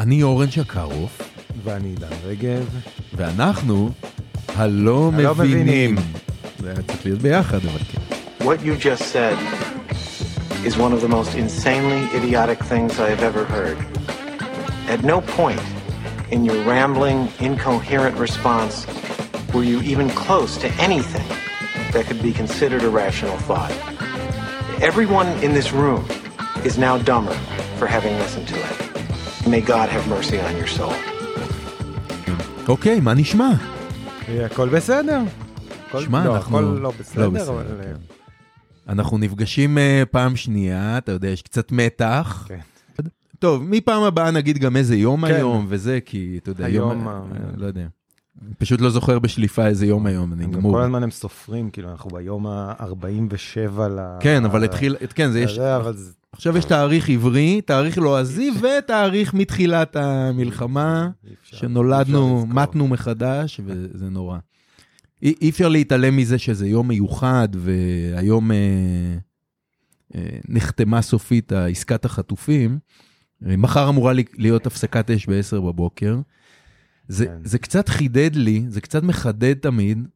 אני אורן שקרוף, ואני עידן רגב. ואנחנו הלא הלא מבינים. מבינים. זה היה צריך להיות ביחד, אבל כן. What you just said is one of the most insanely idiotic things I have ever heard. At no point in your rambling, incoherent response were you even close to anything that could be considered a rational thought. Everyone in this room is now dumber for having listened to it. May God have mercy on your soul. אוקיי, מה נשמע? אה, הכל בסדר. שמע, לא, אנחנו- הכל לא לא בסדר, אבל... אה, אנחנו נפגשים אה, פעם שנייה, אתה יודע, יש קצת מתח. כן. טוב, מפעם הבאה נגיד גם איזה יום כן. היום וזה, כי אתה יודע, היום, יום, לא יודע. פשוט לא זוכר בשליפה איזה יום היום, אני גמור. כל הזמן הם סופרים, כאילו, אנחנו ביום ה-47 ל... כן, אבל התחיל, כן, זה יש, אבל זה- עכשיו יש תאריך עברי, תאריך לועזי ותאריך מתחילת המלחמה, שנולדנו. מתנו מחדש, וזה נורא. אי, אי אפשר להתעלם מזה שזה יום מיוחד, והיום אה, אה, נחתמה סופית עסקת החטופים. אה, מחר אמורה להיות הפסקת אש ב-10 בבוקר. זה, כן. זה קצת חידד לי, זה קצת מחדד תמיד,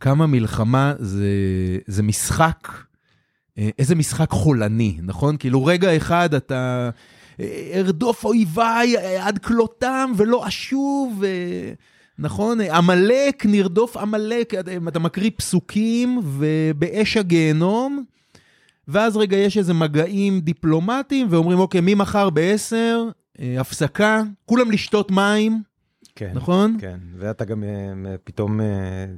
כמה מלחמה זה, זה משחק, איזה משחק חולני, נכון? כאילו רגע אחד אתה אה, ארדוף אויביי אה, עד כלותם ולא אשוב, אה, נכון? אה, עמלק, נרדוף עמלק, אתה- מקריא פסוקים ובאש הגיהנום, ואז רגע יש איזה מגעים דיפלומטיים ואומרים, אוקיי, ממחר ב-10, אה, הפסקה, כולם לשתות מים, כן. נכון? כן, ואתה גם אה, פתאום, אה,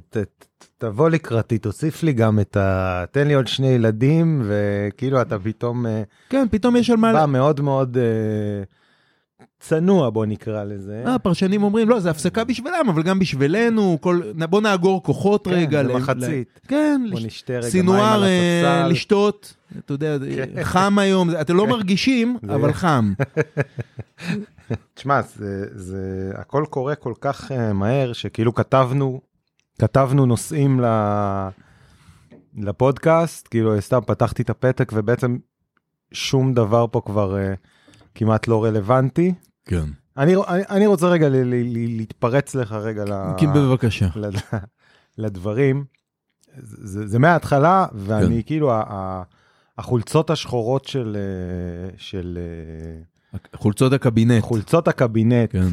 ת- ת- תבוא לקראתי, תוסיף לי גם את ה... תן לי עוד שני ילדים, וכאילו אתה פתאום אה, כן, פתאום יש על מה... בא מאוד מאוד צנוע, בוא נקרא לזה. אה, הפרשנים אומרים, לא, זה הפסקה בשבילם, אבל גם בשבילנו, כל... בוא נאגור כוחות כן, רגע. ל- במחצית. ל- כן, בוא לש- נשתה רגע מים סינואר על אה, הספסל. לשתות, אתה יודע, כן. חם היום, אתם לא מרגישים, זה- אבל חם. תשמע, זה, זה, הכל קורה כל כך uh, מהר, שכאילו כתבנו, כתבנו נושאים ל, לפודקאסט, כאילו סתם פתחתי את הפתק ובעצם שום דבר פה כבר uh, כמעט לא רלוונטי. כן. אני, אני, אני רוצה רגע ל, ל, ל, להתפרץ לך רגע ל, כן, בבקשה. ל, לדברים. זה, זה מההתחלה, ואני כן. כאילו, ה, ה, החולצות השחורות של, אה, של אה, חולצות הקבינט. חולצות הקבינט כן.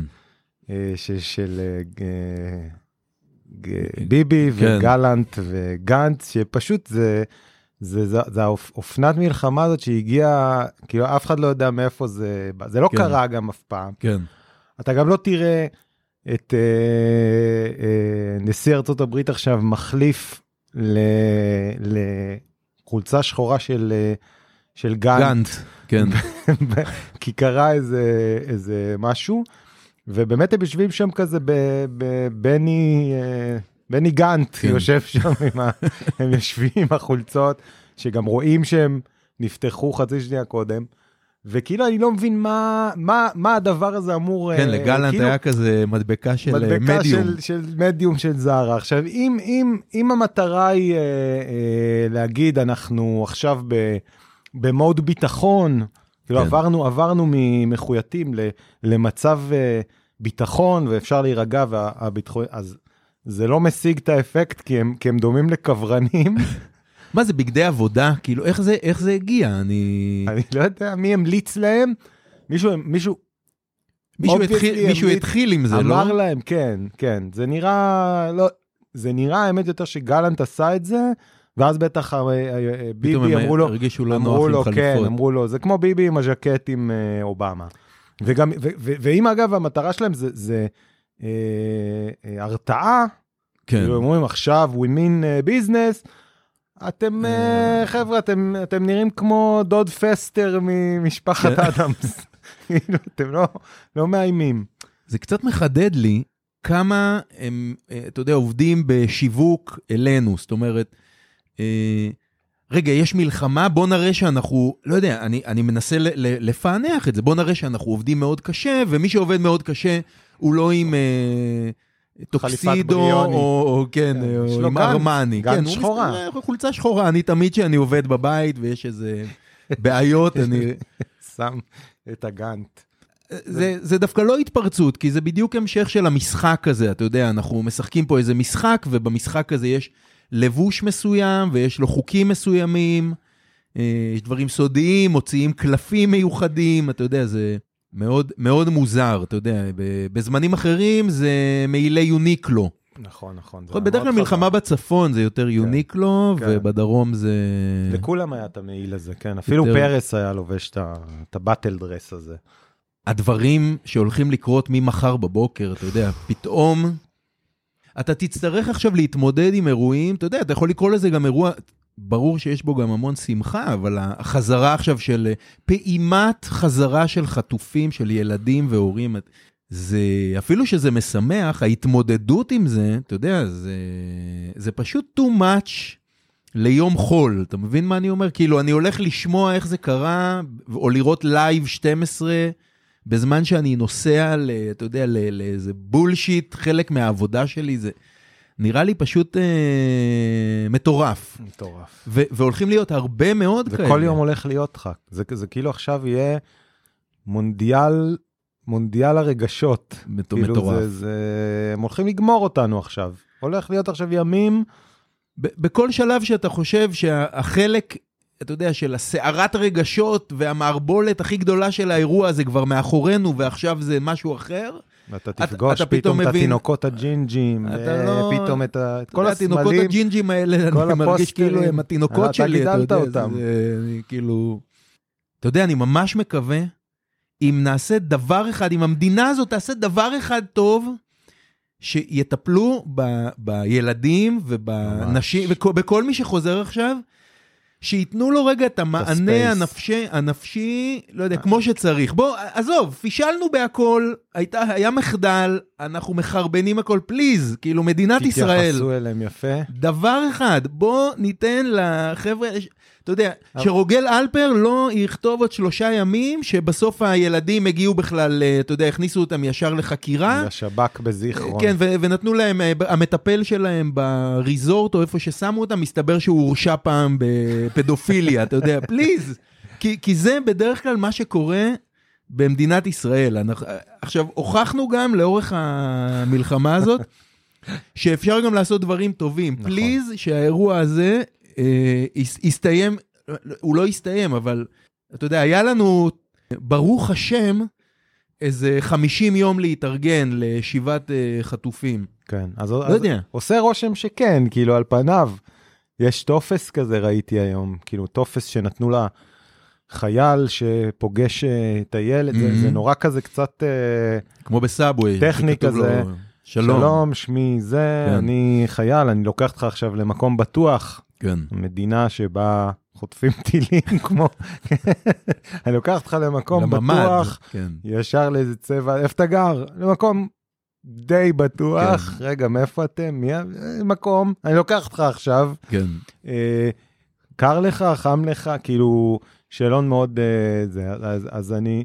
אה, ש- של אה, ג- ג- ביבי כן. וגלנט וגנץ, שפשוט זה, זה, זה, זה האופנת מלחמה הזאת שהגיעה, כאילו אף אחד לא יודע מאיפה זה בא, זה לא כן. קרה גם אף פעם. כן. אתה גם לא תראה את אה, אה, נשיא ארצות הברית עכשיו מחליף ל- לחולצה שחורה של, אה, של. גנט. כן. כי קרה איזה, איזה משהו, ובאמת הם יושבים שם כזה בבני, אה, בני גנט כן. יושב שם עם ה... הם יושבים עם החולצות, שגם רואים שהם נפתחו חצי שנייה קודם, וכאילו אני לא מבין מה, מה, מה הדבר הזה אמור... כן, אה, לגלנט כאילו, היה כזה מדבקה של אה, מדבקה מדיום. של, של מדיום של זרה. עכשיו, אם, אם, אם המטרה היא אה, אה, להגיד, אנחנו עכשיו ב, במוד ביטחון, כאילו כן. עברנו, עברנו ממחויטים למצב אה, ביטחון ואפשר להירגע, והביטחון, אז זה לא משיג את האפקט, כי הם, כי הם דומים לכוורנים. מה זה, בגדי עבודה? כאילו, איך זה- איך זה הגיע? אני... אני לא יודע מי המליץ להם. מישהו, מישהו מישהו התחיל- מישהו התחיל עם זה, לא? אמר להם, כן, כן, זה נראה, לא, זה נראה האמת יותר שגלנט עשה את זה, ואז בטח אה, אה, ביבי אמרו לו, הרגישו לא אמרו לו, כן. אמרו לו, זה כמו ביבי עם הז'קט עם אה, אובמה. וגם, ו- ו- ואם אגב המטרה שלהם זה, זה אה, אה, הרתעה, כן. כאילו הם אומרים עכשיו we mean business, אתם, אה, חבר'ה, אתם, אתם נראים כמו דוד פסטר ממשפחת כן. אדמס. כאילו, אתם לא, לא מאיימים. זה קצת מחדד לי כמה הם, אתה יודע, עובדים בשיווק אלינו, זאת אומרת, אה, רגע, יש מלחמה, בוא נראה שאנחנו, לא יודע, אני, אני מנסה ל, ל, לפענח את זה, בוא נראה שאנחנו עובדים מאוד קשה, ומי שעובד מאוד קשה, הוא לא עם אה, טוקסידו. או, או כן, כן, או עם ארמני. גנץ כן, שחורה. חולצה שחורה, אני תמיד כשאני עובד בבית ויש איזה בעיות, אני... שם את הגאנט. זה, זה דווקא לא התפרצות, כי זה בדיוק המשך של המשחק הזה, אתה יודע, אנחנו משחקים פה איזה משחק, ובמשחק הזה יש לבוש מסוים, ויש לו חוקים מסוימים, אה, יש דברים סודיים, מוציאים קלפים מיוחדים, אתה יודע, זה מאוד, מאוד מוזר, אתה יודע, בזמנים אחרים זה מעילי יוניקלו. נכון, נכון. נכון, בדרך כלל מלחמה. בצפון זה יותר יוניקלו, כן. ובדרום זה... לכולם היה את המעיל הזה, כן. אפילו יותר- פרס היה לובש את הבטל דרס הזה. הדברים שהולכים לקרות ממחר בבוקר, אתה יודע, פתאום אתה תצטרך עכשיו להתמודד עם אירועים, אתה יודע, אתה יכול לקרוא לזה גם אירוע, ברור שיש בו גם המון שמחה, אבל החזרה עכשיו של פעימת חזרה של חטופים, של ילדים והורים, זה, אפילו שזה משמח, ההתמודדות עם זה, אתה יודע, זה, זה פשוט too much ליום חול, אתה מבין מה אני אומר? כאילו, אני הולך לשמוע איך זה קרה, או לראות live 12, בזמן שאני נוסע, ל, אתה יודע, לאיזה bullshit, חלק מהעבודה שלי, זה נראה לי פשוט אה, מטורף. מטורף. ו- והולכים להיות הרבה מאוד כאלה. וכל יום הולך להיות לך. זה, זה כאילו עכשיו יהיה מונדיאל, מונדיאל הרגשות. מט- כאילו מטורף. זה, זה, הם הולכים לגמור אותנו עכשיו. הולך להיות עכשיו ימים, ב- בכל שלב שאתה חושב שהחלק, אתה יודע, של הסערת רגשות והמערבולת הכי גדולה של האירוע הזה כבר מאחורינו, ועכשיו זה משהו אחר, ואתה אתה- תפגוש אתה פתאום פתאום את התינוקות הג'ינג'ים, אתה לא- ופתאום את ה- את כל כל התינוקות הסמלים. הג'ינג'ים האלה, אני מרגיש הפוסטרים. כאילו הם התינוקות אתה שלי, אתה גידלת יודע, אותם. זה, אני כאילו... אתה יודע, אני ממש מקווה, אם נעשה דבר אחד, אם המדינה הזאת תעשה דבר אחד טוב, שיטפלו ב, בילדים ובנשים. ובכל מי שחוזר עכשיו, שייתנו לו רגע את המענה. הנפשי, הנפשי, לא יודע, כמו שצריך. בוא, עזוב, פישלנו בהכל, הייתה, היה מחדל, אנחנו מחרבנים הכל, פליז, כאילו מדינת ישראל. תתייחסו אליהם יפה. דבר אחד, בוא ניתן לחבר'ה, אתה יודע, אבל- שרוגל אלפר לא יכתוב עוד שלושה ימים, שבסוף הילדים הגיעו בכלל, אה, אתה יודע, הכניסו אותם ישר לחקירה. לשב"כ בזיכרון. כן, ו- ונתנו להם, אה, המטפל שלהם בריזורט או איפה ששמו אותם, מסתבר שהוא הורשע פעם בפדופיליה, אתה יודע, פליז. כי, כי זה בדרך כלל מה שקורה במדינת ישראל. אנחנו, עכשיו, הוכחנו גם לאורך המלחמה הזאת, שאפשר גם לעשות דברים טובים. נכון. פליז, שהאירוע הזה אה, יסתיים, הוא לא יסתיים, אבל אתה יודע, היה לנו, ברוך השם, איזה 50 יום להתארגן לשיבת אה, חטופים. כן, אז, לא אז יודע. עושה רושם שכן, כאילו על פניו. יש טופס כזה ראיתי היום, כאילו טופס שנתנו לה חייל שפוגש אה, את הילד, זה, Mhm. זה נורא כזה קצת אה, כמו בסאבווי. טכני כזה. לו, שלום. שלום, שמי זה, כן. אני חייל, אני לוקח אותך עכשיו למקום בטוח, כן. מדינה שבה חוטפים טילים כמו, אני לוקח אותך למקום לממ"ד, בטוח, כן. ישר לאיזה צבע, איפה אתה גר? למקום די בטוח. כן. רגע, מאיפה אתם? מי? מקום, אני לוקח אותך עכשיו. כן. אה, קר לך, חם לך, כאילו, שאלון מאוד אה, זה, אז, אז אני,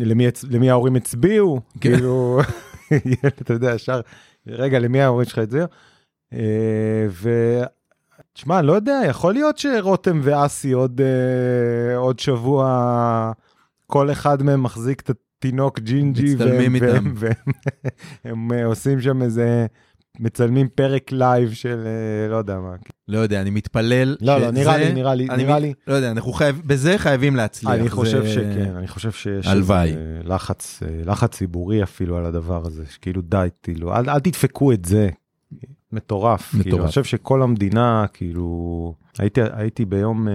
למי, למי ההורים הצביעו? כן. כאילו, אתה יודע, ישר, רגע, למי ההורים שלך הצביעו? אה, ו... תשמע, לא יודע, יכול להיות שרותם ואסי עוד, אה, עוד שבוע, כל אחד מהם מחזיק את התינוק ג'ינג'י, והם-. והם, והם, הם אה, עושים שם איזה, מצלמים פרק live של אה, לא יודע מה. לא יודע, אני מתפלל לא, לא, נראה לי, נראה לי, אני נראה לי. לא יודע, אנחנו חייב... בזה חייבים להצליח. אני חושב זה- שכן, אני חושב שיש הלוואי. לחץ, אה, לחץ ציבורי אפילו על הדבר הזה, שכאילו די, כאילו, אל, אל תדפקו את זה. מטורף, כאילו, מטורף. אני חושב שכל המדינה, כאילו, הייתי, הייתי ביום, אה,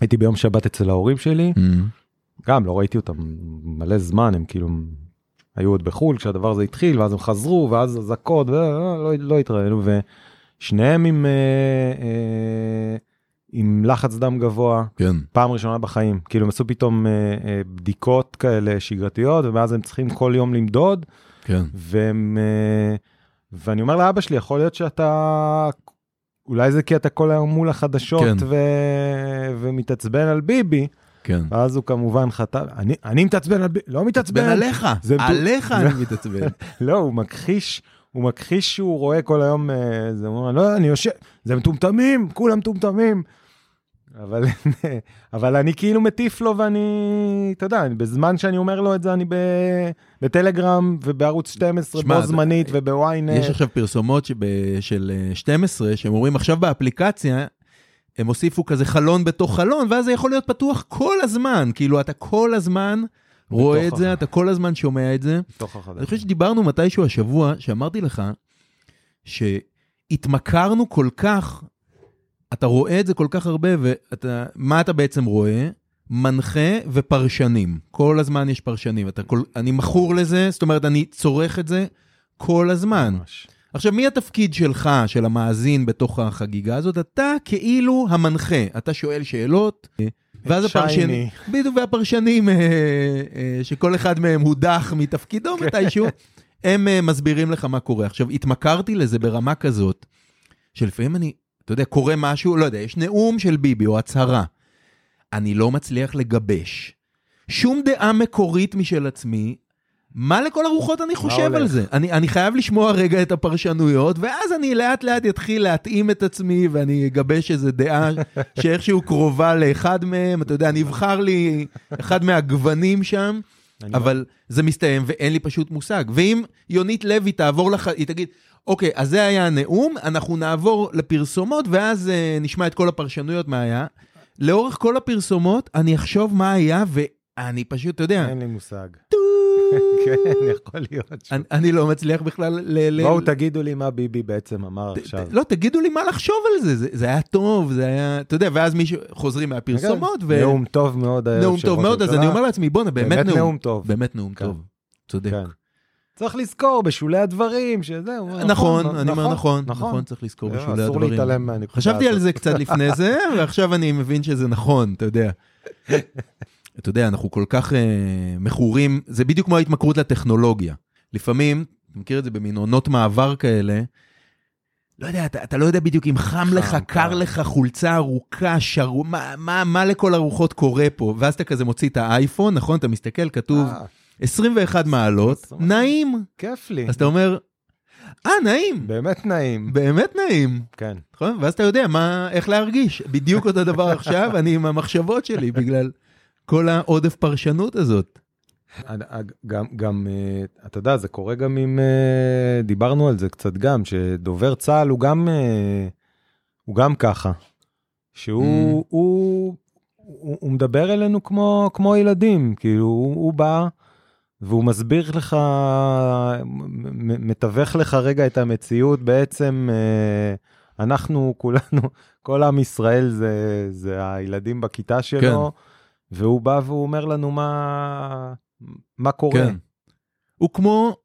הייתי ביום שבת אצל ההורים שלי, אמ, גם לא ראיתי אותם מלא זמן, הם כאילו היו עוד בחו"ל כשהדבר הזה התחיל, ואז הם חזרו, ואז אזעקות, ולא לא, לא התראינו, ושניהם עם, אה, אה, עם לחץ דם גבוה, כן. פעם ראשונה בחיים, כאילו הם עשו פתאום אה, אה, בדיקות כאלה שגרתיות, ומאז הם צריכים כל יום למדוד, כן. והם, אה, ואני אומר לאבא שלי, יכול להיות שאתה, אולי זה כי אתה כל היום מול החדשות כן. ו... ומתעצבן על ביבי, כן. ואז הוא כמובן חתם, אני, אני מתעצבן על ביבי, לא מתעצבן, מתעצבן עליך, זה- עליך אני מתעצבן. לא, הוא מכחיש, הוא מכחיש שהוא רואה כל היום, אה, זה אומר, לא, אני יושב, זה מטומטמים, כולם מטומטמים. אבל, אבל אני כאילו מטיף לו ואני, אתה יודע, בזמן שאני אומר לו את זה, אני ב, בטלגרם ובערוץ 12 שמע, בו זמנית ובוויינט. יש עכשיו פרסומות שב, של אה, 12, שהם אומרים עכשיו באפליקציה, הם הוסיפו כזה חלון בתוך חלון, ואז זה יכול להיות פתוח כל הזמן. כאילו, אתה כל הזמן רואה את זה, אתה כל הזמן שומע את זה. בתוך החדש. אני חושב שדיברנו מתישהו השבוע, שאמרתי לך, שהתמכרנו כל כך, אתה רואה את זה כל כך הרבה, ואתה, מה אתה בעצם רואה? מנחה ופרשנים. כל הזמן יש פרשנים. אתה כל, אני מכור לזה, זאת אומרת, אני צורך את זה כל הזמן. ממש. עכשיו, מי התפקיד שלך, של המאזין בתוך החגיגה הזאת? אתה כאילו המנחה. אתה שואל שאלות, ואז שייני. הפרשנים, בדיוק, והפרשנים, אה, אה, שכל אחד מהם הודח מתפקידו מתישהו, הם אה, מסבירים לך מה קורה. עכשיו, התמכרתי לזה ברמה כזאת, שלפעמים אני, אתה יודע, קורה משהו, לא יודע, יש נאום של ביבי או הצהרה. אני לא מצליח לגבש שום דעה מקורית משל עצמי. מה לכל הרוחות אני חושב על? זה? אני, אני חייב לשמוע רגע את הפרשנויות, ואז אני לאט לאט אתחיל להתאים את עצמי, ואני אגבש איזו דעה שאיכשהו קרובה לאחד מהם, אתה יודע, אני אבחר לי אחד מהגוונים שם, אני- אבל זה מסתיים ואין לי פשוט מושג. ואם יונית לוי תעבור לך, היא תגיד, אוקיי, אז זה היה הנאום, אנחנו נעבור לפרסומות, ואז אה, נשמע את כל הפרשנויות מה היה. לאורך כל הפרסומות, אני אחשוב מה היה, ואני פשוט, אתה יודע, אין לי מושג. כן, יכול להיות. אני, אני לא מצליח בכלל ל... ל- בואו תגידו לי מה ביבי בעצם אמר עכשיו. לא, תגידו לי מה לחשוב על זה. זה, זה היה טוב, זה היה, אתה יודע, ואז מישהו, חוזרים מהפרסומות, ו... נאום טוב מאוד הערב נאום טוב מאוד, אז. אני אומר לעצמי, בואנה, באמת, באמת נאום, נאום טוב. באמת נאום כן. טוב. צודק. כן. צריך לזכור בשולי הדברים, שזה... נכון, אני אומר נכון, נכון, צריך לזכור אה, בשולי אסור הדברים. להתעלם מהנקודה חשבתי על הזאת. זה קצת לפני זה, ועכשיו אני מבין שזה נכון, אתה יודע. אתה יודע, אנחנו כל כך uh, מכורים, זה בדיוק כמו ההתמכרות לטכנולוגיה. לפעמים, אתה מכיר את זה במין עונות מעבר כאלה, לא יודע, אתה, אתה לא יודע בדיוק אם חם חם, לך, קר קר. לך, חולצה ארוכה, שרו, מה, מה, מה לכל הרוחות קורה פה? ואז אתה כזה מוציא את האייפון, נכון? אתה מסתכל, כתוב אה, 21 מעלות, 21. נעים. כיף לי. אז אתה אומר, אה, נעים, באמת נעים. באמת נעים. כן. נכון? ואז אתה יודע מה, איך להרגיש. בדיוק אותו דבר עכשיו, אני עם המחשבות שלי, בגלל כל העודף פרשנות הזאת. גם, גם, אה, אתה יודע, זה קורה גם עם, אה, דיברנו על זה קצת גם, שדובר צה"ל הוא גם, אה, הוא גם ככה. שהוא, Mm. הוא, הוא, הוא מדבר אלינו כמו, כמו ילדים, כאילו, הוא, הוא בא והוא מסביר לך, מתווך לך רגע את המציאות, בעצם אה, אנחנו כולנו, כל עם ישראל זה, זה הילדים בכיתה שלו, והוא בא והוא אומר לנו מה, מה קורה. כן. הוא כמו,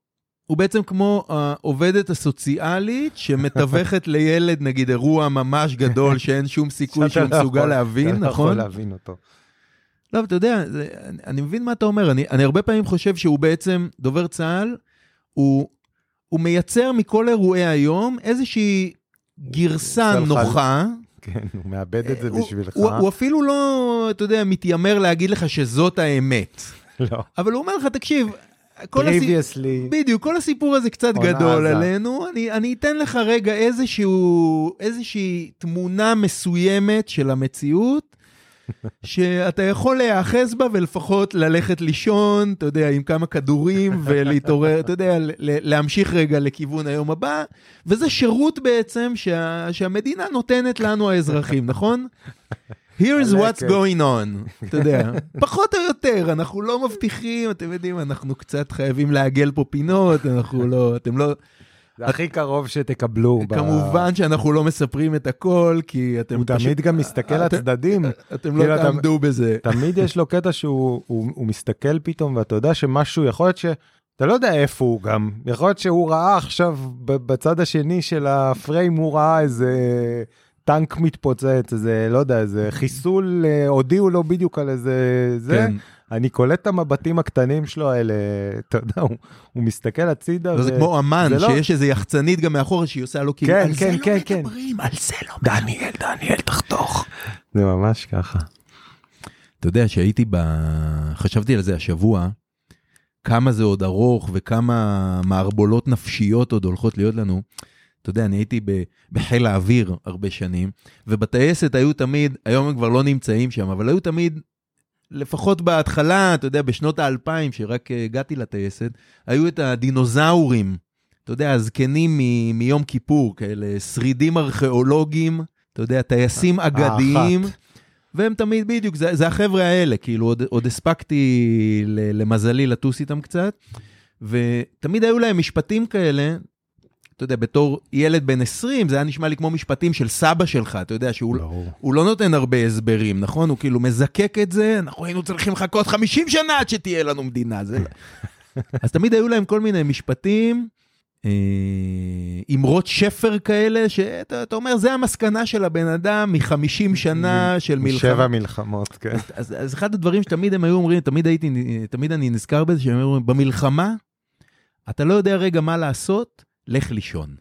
הוא בעצם כמו העובדת הסוציאלית שמתווכת לילד, נגיד, אירוע ממש גדול שאין שום סיכוי שהוא שאתה לא מסוגל יכול- להבין, אתה לא יכול נכון? להבין אותו. לא, אתה יודע, זה, אני, אני מבין מה אתה אומר. אני, אני הרבה פעמים חושב שהוא בעצם, דובר צה"ל, הוא, הוא מייצר מכל אירועי היום איזושהי גרסה נוחה. כן, הוא מאבד את זה הוא- בשבילך. הוא, הוא אפילו לא, אתה יודע, מתיימר להגיד לך שזאת האמת. לא. אבל הוא אומר לך, תקשיב, כל, הסי... פריוויסלי, בדיוק, כל הסיפור הזה קצת גדול עזה. עלינו, אני, אני אתן לך רגע איזשהו, איזושהי תמונה מסוימת של המציאות, שאתה יכול להיאחז בה ולפחות ללכת לישון, אתה יודע, עם כמה כדורים ולהתעורר, אתה יודע, להמשיך רגע לכיוון היום הבא, וזה שירות בעצם שה, שהמדינה נותנת לנו האזרחים, נכון? Here's what's הלקט. going on, אתה יודע, פחות או יותר, אנחנו לא מבטיחים, אתם יודעים, אנחנו קצת חייבים לעגל פה פינות, אנחנו לא, אתם לא, זה הכי קרוב שתקבלו. ב- כמובן שאנחנו לא מספרים את הכל, כי אתם הוא תמיד גם מסתכל אתם- לצדדים. אתם כאילו, לא אתה- תעמדו בזה. תמיד יש לו קטע שהוא הוא, הוא מסתכל פתאום ואתה יודע שמשהו יכול להיות ש... אתה לא יודע איפה הוא גם, יכול להיות שהוא ראה עכשיו בצד השני של הפריים הוא ראה איזה טנק מתפוצץ, איזה לא יודע, איזה חיסול, אה, הודיעו לו בדיוק על איזה זה. כן. אני קולט את המבטים הקטנים שלו האלה, אתה יודע, הוא, הוא מסתכל הצידה. לא, זה ו- כמו אמן, זה לא- שיש איזה יחצנית גם מאחורה שהיא עושה לו כאילו, כן, על כן, זה כן, לא כן. מדברים, על זה לא דניאל, דניאל, תחתוך. זה ממש ככה. אתה יודע שהייתי ב... חשבתי על זה השבוע, כמה זה עוד ארוך וכמה מערבולות נפשיות עוד הולכות להיות לנו. אתה יודע, אני הייתי בחיל האוויר הרבה שנים, ובטייסת היו תמיד, היום הם כבר לא נמצאים שם, אבל היו תמיד, לפחות בהתחלה, אתה יודע, בשנות האלפיים, שרק אה, הגעתי לטייסת, היו את הדינוזאורים, אתה יודע, הזקנים מ- מיום כיפור, כאלה שרידים ארכיאולוגיים, אתה יודע, טייסים אגדיים. האחת. והם תמיד, בדיוק, זה, זה החבר'ה האלה, כאילו, עוד, עוד הספקתי, ל- למזלי, לטוס איתם קצת, ותמיד היו להם משפטים כאלה, אתה יודע, בתור ילד בן 20, זה היה נשמע לי כמו משפטים של סבא שלך, אתה יודע, שהוא ברור. הוא לא נותן הרבה הסברים, נכון? הוא כאילו מזקק את זה, אנחנו היינו צריכים לחכות 50 שנה עד שתהיה לנו מדינה. זה... לא- אז תמיד היו להם כל מיני משפטים, אה, אמרות שפר כאלה, שאתה אתה אומר, זה המסקנה של הבן אדם מ-50 שנה של מלחמה. שבע מלחמות, כן. אז, אז אחד הדברים שתמיד הם היו אומרים, תמיד הייתי, תמיד אני נזכר בזה, שהם אומרים, במלחמה, אתה לא יודע רגע מה לעשות, לך לישון.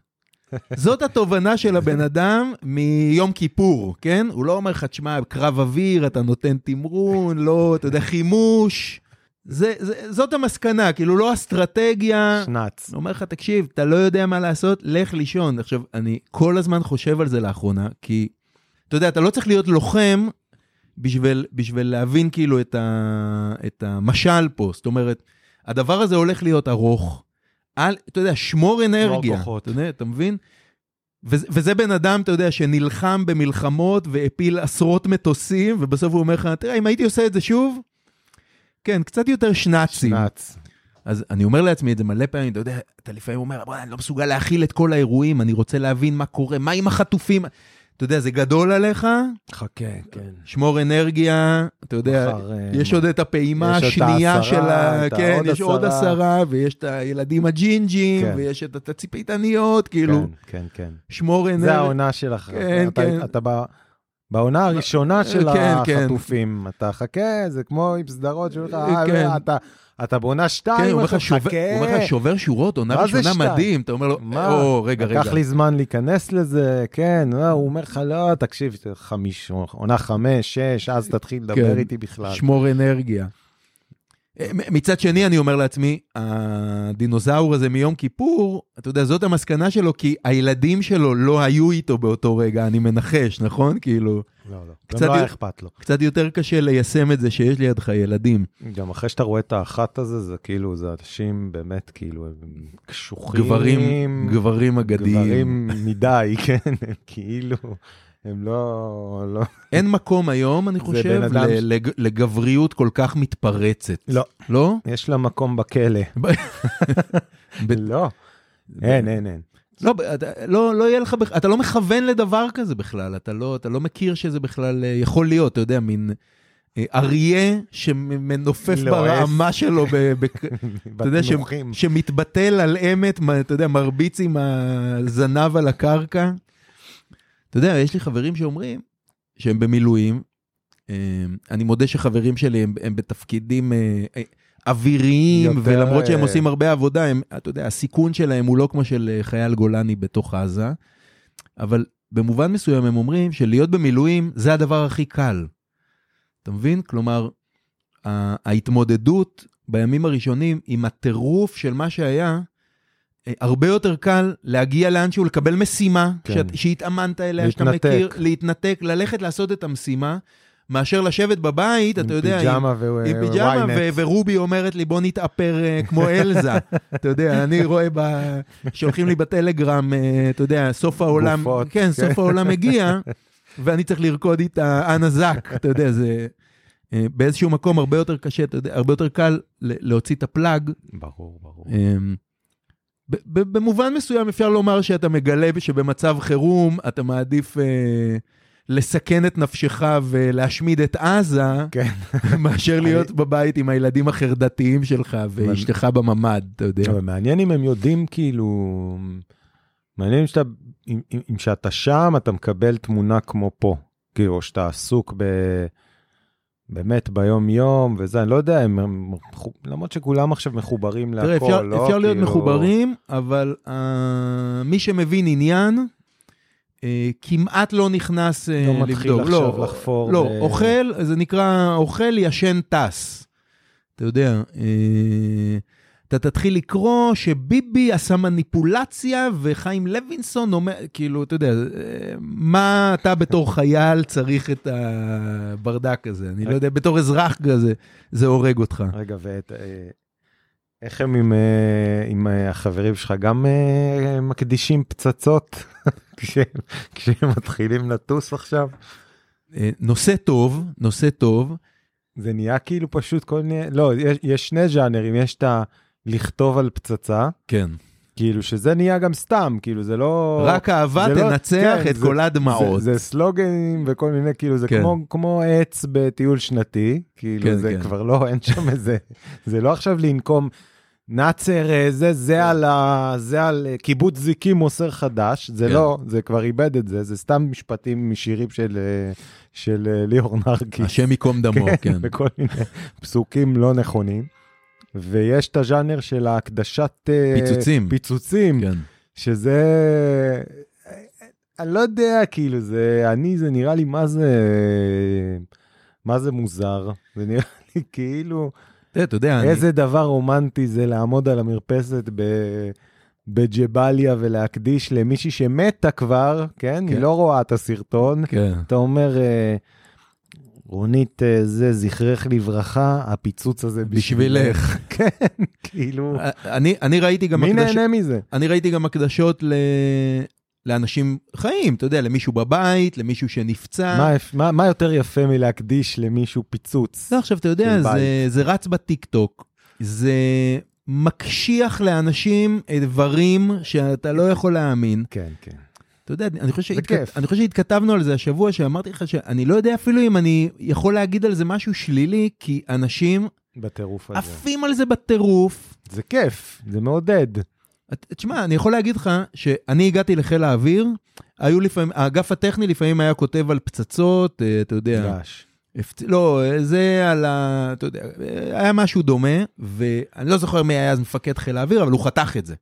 זאת התובנה של הבן אדם מיום כיפור, כן? הוא לא אומר לך, תשמע, קרב אוויר, אתה נותן תמרון, לא, אתה יודע, חימוש. זה, זה, זאת המסקנה, כאילו לא אסטרטגיה. שנץ. הוא אומר לך, תקשיב, אתה לא יודע מה לעשות, לך לישון. עכשיו, אני כל הזמן חושב על זה לאחרונה, כי, אתה יודע, אתה לא צריך להיות לוחם בשביל, בשביל להבין כאילו את, ה, את המשל פה. זאת אומרת, הדבר הזה הולך להיות ארוך. אל, אתה יודע, שמור אנרגיה. כוחות. אתה יודע, אתה מבין? וזה, וזה בן אדם, אתה יודע, שנלחם במלחמות והפיל עשרות מטוסים, ובסוף הוא אומר לך, תראה, אם הייתי עושה את זה שוב, כן, קצת יותר שנאצים. שנץ. אז אני אומר לעצמי את זה מלא פעמים, אתה יודע, אתה לפעמים אומר, בוא, אני לא מסוגל להכיל את כל האירועים, אני רוצה להבין מה קורה, מה עם החטופים? אתה יודע, זה גדול עליך, חכה, כן. שמור אנרגיה, אתה יודע, מחר, אה, יש עוד את הפעימה את השנייה של ה... את כן, העוד יש עוד עשרה. עשרה, ויש את הילדים הג'ינג'ים, כן. ויש את התציפיתניות, כאילו, כן, כן, כן. שמור אנרגיה. זה העונה שלך. כן, אתה- כן. אתה ב- בעונה הראשונה של כן, כן. החטופים. אתה חכה, זה כמו עם סדרות שאומרים לך, כן. אה, אתה- אתה בעונה כן, שתיים, לך אתה שובר- מחכה. הוא אומר לך שובר שורות, עונה ראשונה? מדהים, אתה אומר לו, מה? או, רגע, רגע. לקח לי זמן להיכנס לזה, כן, לא, הוא אומר לך, לא, תקשיב, חמיש, עונה חמש, שש, אז תתחיל לדבר כן. איתי בכלל. שמור אנרגיה. אה, מצד שני, אני אומר לעצמי, הדינוזאור הזה מיום כיפור, אתה יודע, זאת המסקנה שלו, כי הילדים שלו לא היו איתו באותו רגע, אני מנחש, נכון? כאילו, לא, לא, קצת גם לא היה יותר- אכפת לו. קצת יותר קשה ליישם את זה שיש לידך ילדים. גם אחרי שאתה רואה את האחת הזה, זה כאילו, זה אנשים באמת, כאילו, הם קשוחים. גברים, גברים אגדיים. גברים מדי, כן, הם כאילו, הם לא, לא, אין מקום היום, אני חושב, אדם לג- לגבריות כל כך מתפרצת. לא, לא? יש לה מקום בכלא. ב- לא, אין, אין, אין. לא, אתה, לא, לא יהיה לך, אתה לא מכוון לדבר כזה בכלל, אתה לא, אתה לא מכיר שזה בכלל אה, יכול להיות, אתה יודע, מין אה, אריה שמנופף לועס. ברעמה שלו, ב, ב, אתה יודע, ש. שמתבטל על אמת, אתה יודע, מרביץ עם הזנב על הקרקע. אתה יודע, יש לי חברים שאומרים שהם במילואים, אה, אני מודה שחברים שלי הם, הם בתפקידים אוויריים, יותר, ולמרות שהם אה, עושים הרבה עבודה, הם, אתה יודע, הסיכון שלהם הוא לא כמו של אה, חייל גולני בתוך עזה, אבל במובן מסוים הם אומרים שלהיות במילואים זה הדבר הכי קל. אתה מבין? כלומר, ההתמודדות בימים הראשונים עם הטירוף של מה שהיה, אה, הרבה יותר קל להגיע לאנשהו, לקבל משימה כן. שאת, שהתאמנת אליה, שאתה להתנתק. מכיר, להתנתק, ללכת לעשות את המשימה, מאשר לשבת בבית, אתה יודע, עם פיג'מה ו- עם פיג'מה. ו- ורובי אומרת לי, בוא נתאפר אה, כמו אלזה. אתה יודע, אני רואה, ב... שולחים לי בטלגרם, אה, אתה יודע, סוף העולם, גופות, כן, כן. סוף העולם מגיע, ואני צריך לרקוד איתה אנה זק, אתה יודע, זה אה, באיזשהו מקום הרבה יותר קשה, אתה יודע, הרבה יותר קל להוציא את הפלאג. ברור, ברור. אמ, במובן מסוים אפשר לומר שאתה מגלה שבמצב חירום אתה מעדיף אה, לסכן את נפשך ולהשמיד את עזה, כן. מאשר להיות בבית עם הילדים החרדתיים שלך ואשתך בממ"ד, אתה יודע. אבל מעניין אם הם יודעים כאילו, מעניין אם שאתה, אם, אם, שאתה שם אתה מקבל תמונה כמו פה, כאילו, או שאתה עסוק ב... באמת ביום יום וזה, אני לא יודע, הם, הם למרות שכולם עכשיו מחוברים להכל, תראה, אפשר, לא? אפשר להיות כאילו- מחוברים, אבל uh, מי שמבין עניין, כמעט לא נכנס uh, לא מתחיל לבדוק. עכשיו לחפור לא, ב- אוכל, זה נקרא אוכל ישן טס. אתה יודע, uh, אתה תתחיל לקרוא שביבי עשה מניפולציה וחיים לוינסון אומר, כאילו, אתה יודע, מה אתה בתור חייל צריך את הברדק הזה? אני לא יודע, בתור אזרח כזה, זה הורג אותך. רגע, ואת... אה, איך הם עם, אה, עם אה, החברים שלך גם אה, מקדישים פצצות כשהם, מתחילים לטוס עכשיו? אה, נושא טוב, נושא טוב. זה נהיה כאילו פשוט כל מיני, לא, יש, יש שני ז'אנרים, יש את ה... לכתוב על פצצה, כן. כאילו שזה נהיה גם סתם, כאילו זה לא... רק אהבה לא- תנצח כן, את זה- כל הדמעות. זה, זה סלוגנים וכל מיני, כאילו זה כן. כמו, כמו עץ בטיול שנתי, כאילו כן, זה כן. כבר לא, אין שם איזה, זה לא עכשיו לנקום נאצר, אה, זה, זה על ה... זה על אה, קיבוץ זיקים מוסר חדש, זה כן. לא, זה כבר איבד את זה, זה סתם משפטים משירים של, אה, של ליאור נרקי. השם ייקום דמו, כן. וכל מיני פסוקים לא נכונים. ויש את הז'אנר של ההקדשת... פיצוצים. פיצוצים, כן. שזה... אני לא יודע, כאילו, זה... אני, זה נראה לי מה זה... מה זה מוזר. זה נראה לי כאילו... אתה יודע, איזה דבר רומנטי זה לעמוד על המרפסת ב... בג'באליה ולהקדיש למישהי שמתה כבר, כן? כן. היא לא רואה את הסרטון. כן. אתה אומר, אה, רונית, אה, זה זכרך לברכה, הפיצוץ הזה בשבילך. כן, כאילו, אני, אני ראיתי גם מי הקדש... נהנה מזה? אני ראיתי גם הקדשות ל... לאנשים חיים, אתה יודע, למישהו בבית, למישהו שנפצע. מה, מה, מה יותר יפה מלהקדיש למישהו פיצוץ? לא, עכשיו, אתה יודע, זה. זה רץ בטיקטוק, זה מקשיח לאנשים דברים שאתה לא יכול להאמין. כן, כן. אתה יודע, אני חושב, שהתכת... אני חושב שהתכתבנו על זה השבוע, שאמרתי לך שאני לא יודע אפילו אם אני יכול להגיד על זה משהו שלילי, כי אנשים בטירוף הזה. עפים על זה בטירוף. זה כיף, זה מעודד. תשמע, אני יכול להגיד לך שאני הגעתי לחיל האוויר, היו לפעמים, האגף הטכני לפעמים היה כותב על פצצות, אה, אתה יודע, גש. הפצ... לא, זה על ה... אתה יודע, היה משהו דומה, ואני לא זוכר מי היה אז מפקד חיל האוויר, אבל הוא חתך את זה.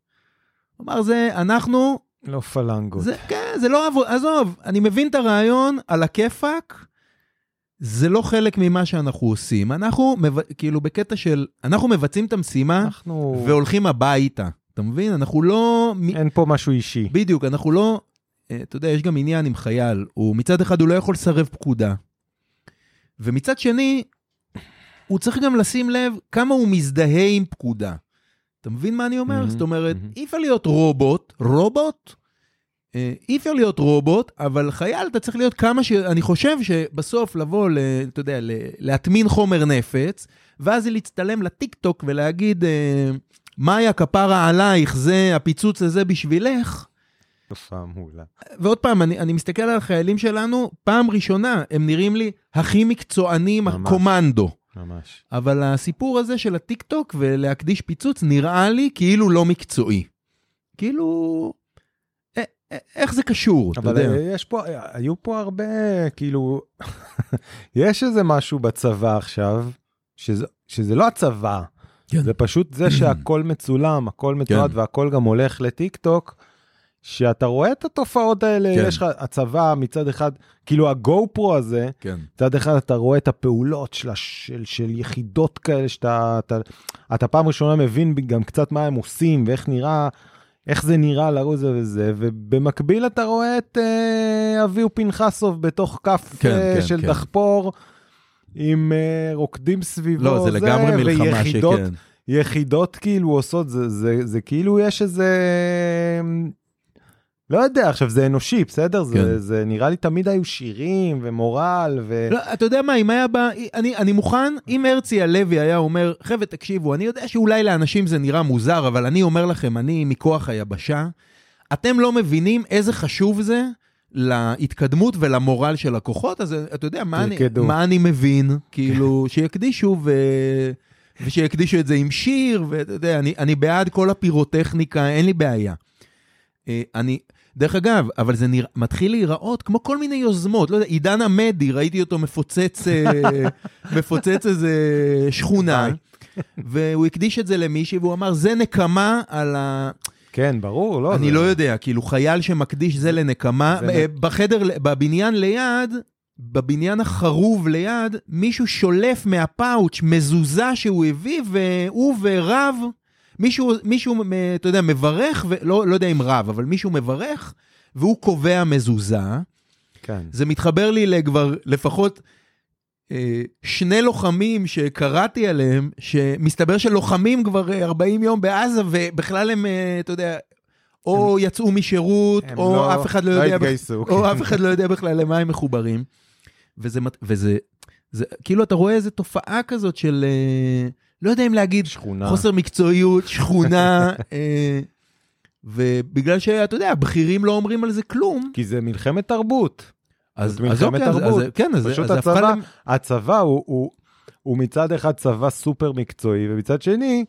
הוא אמר, זה, אנחנו, לא פלנגות. זה, כן, זה לא עבוד, עזוב, אני מבין את הרעיון, על הכיפאק, זה לא חלק ממה שאנחנו עושים. אנחנו. כאילו, בקטע של, אנחנו מבצעים את המשימה אנחנו... והולכים הביתה. אתה מבין? אנחנו לא... אין פה משהו אישי. בדיוק, אנחנו לא... אה, אתה יודע, יש גם עניין עם חייל. הוא מצד אחד, הוא לא יכול לסרב פקודה. ומצד שני, הוא צריך גם לשים לב כמה הוא מזדהה עם פקודה. אתה מבין מה אני אומר? מהמם, זאת אומרת, מהמם. אי אפשר להיות רובוט, רובוט? אה, אי אפשר להיות רובוט, אבל חייל אתה צריך להיות כמה ש... אני חושב שבסוף לבוא, ל, אתה יודע, ל, להטמין חומר נפץ, ואז להצטלם לטיק טוק ולהגיד, אה, מאיה כפרה עלייך, זה הפיצוץ הזה בשבילך. תופעה מעולה. ועוד פעם, אני, אני מסתכל על החיילים שלנו, פעם ראשונה הם נראים לי הכי מקצוענים, ממש. הקומנדו. ממש. אבל הסיפור הזה של הטיק טוק ולהקדיש פיצוץ נראה לי כאילו לא מקצועי. כאילו, איך זה קשור, אתה אבל יודע? אה, יש פה, היו פה הרבה, כאילו, יש איזה משהו בצבא עכשיו, שזה, שזה לא הצבא, כן. זה פשוט זה שהכל מצולם, הכל מתועד כן. והכל גם הולך לטיק טוק, שאתה רואה את התופעות האלה, כן. יש לך, הצבא מצד אחד, כאילו הגו פרו הזה, כן. מצד אחד אתה רואה את הפעולות של, של, של יחידות כאלה שאתה אתה, אתה פעם ראשונה מבין גם קצת מה הם עושים ואיך נראה, איך זה נראה לרוץ זה וזה, ובמקביל אתה רואה את אה, אביהו פנחסוב בתוך כף כן, אה, כן, של כן. דחפור. עם אה, רוקדים סביבו, לא, זה לגמרי מלחמה ויחידות, שכן. יחידות כאילו עושות, זה, זה, זה כאילו יש איזה... לא יודע, עכשיו זה אנושי, בסדר? זה, כן. זה נראה לי תמיד היו שירים ומורל ו... לא, אתה יודע מה, אם היה בא, אני, אני מוכן, אם הרצי הלוי היה אומר, חבר'ה, תקשיבו, אני יודע שאולי לאנשים זה נראה מוזר, אבל אני אומר לכם, אני מכוח היבשה, אתם לא מבינים איזה חשוב זה להתקדמות ולמורל של הכוחות, אז אתה יודע, מה, אני. מה אני מבין? כאילו, שיקדישו ו... ושיקדישו את זה עם שיר, ואתה יודע, אני, אני בעד כל הפירוטכניקה, אין לי בעיה. אה, אני, דרך אגב, אבל זה נרא, מתחיל להיראות כמו כל מיני יוזמות, לא יודע, עידן עמדי, ראיתי אותו מפוצץ, אה, מפוצץ איזה שכונה, והוא הקדיש את זה למישהי, והוא אמר, זה נקמה על ה... כן, ברור, לא. אני זה... לא יודע, כאילו חייל שמקדיש זה לנקמה, זה בחדר, בבניין ליד, בבניין החרוב ליד, מישהו שולף מהפאוץ' מזוזה שהוא הביא, והוא ורב מישהו, מישהו, אתה יודע, מברך, ולא לא יודע אם רב, אבל מישהו מברך, והוא קובע מזוזה. כן. זה מתחבר לי לכבר לפחות שני לוחמים שקראתי עליהם, שמסתבר שלוחמים כבר אה, 40 יום בעזה, ובכלל הם, אה, אתה יודע, או יצאו משירות, הם או לא- אף אחד לא לא יודע, התגייסו, או כן. אף אחד לא יודע בכלל למה הם מחוברים. וזה, וזה, זה, כאילו אתה רואה איזה תופעה כזאת של, אה, לא יודע אם להגיד, שכונה. חוסר מקצועיות, שכונה, אה, ובגלל שאתה יודע, הבכירים לא אומרים על זה כלום, כי זה מלחמת תרבות. אז אז אוקיי, אז-. אז- כן, אז פשוט אז הצבא, למ- הצבא הוא, הוא, הוא מצד אחד צבא סופר מקצועי, ומצד שני,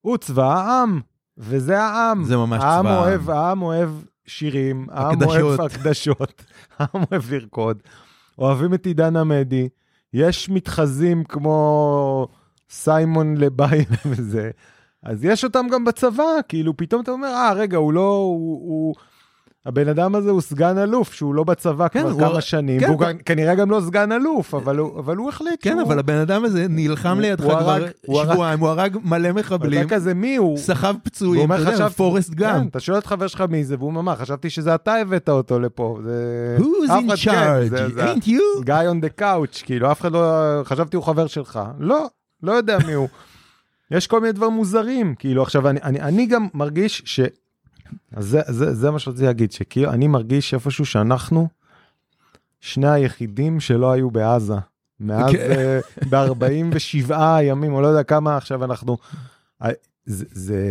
הוא צבא העם, וזה העם. זה ממש העם צבא העם. אוהב, העם אוהב שירים, העם. אוהב הקדשות, העם אוהב לרקוד, אוהבים את עידן עמדי, יש מתחזים כמו סיימון לביין וזה, אז יש אותם גם בצבא, כאילו פתאום אתה אומר, אה, רגע, הוא לא, הוא... הוא... הבן אדם הזה הוא סגן אלוף, שהוא לא בצבא כן, כבר הוא- כמה שנים, כן, והוא גם- כנראה גם לא סגן אלוף, אבל הוא, אבל הוא החליט כן, שהוא... אבל הבן אדם הזה נלחם לידך כבר שבועיים, הוא הרג מלא מחבלים, אתה כזה מי הוא? סחב פצועים, אתה יודע, פורסט גאם. כן, אתה שואל את חבר שלך מי זה, והוא אומר, מה, חשבתי שזה אתה הבאת אותו לפה. זה... Who's in כן, charge? זה- ain't you? guy on the couch, כאילו, אף אחד לא... חשבתי הוא חבר שלך. לא, לא יודע מי הוא. יש כל מיני דברים מוזרים, כאילו, עכשיו, אני, אני, אני גם מרגיש ש... אז זה, זה, זה מה שרציתי להגיד, שכאילו, אני מרגיש איפשהו שאנחנו שני היחידים שלא היו בעזה. מאז כן. ב-47 ימים, או לא יודע כמה עכשיו אנחנו... אה, זה, זה...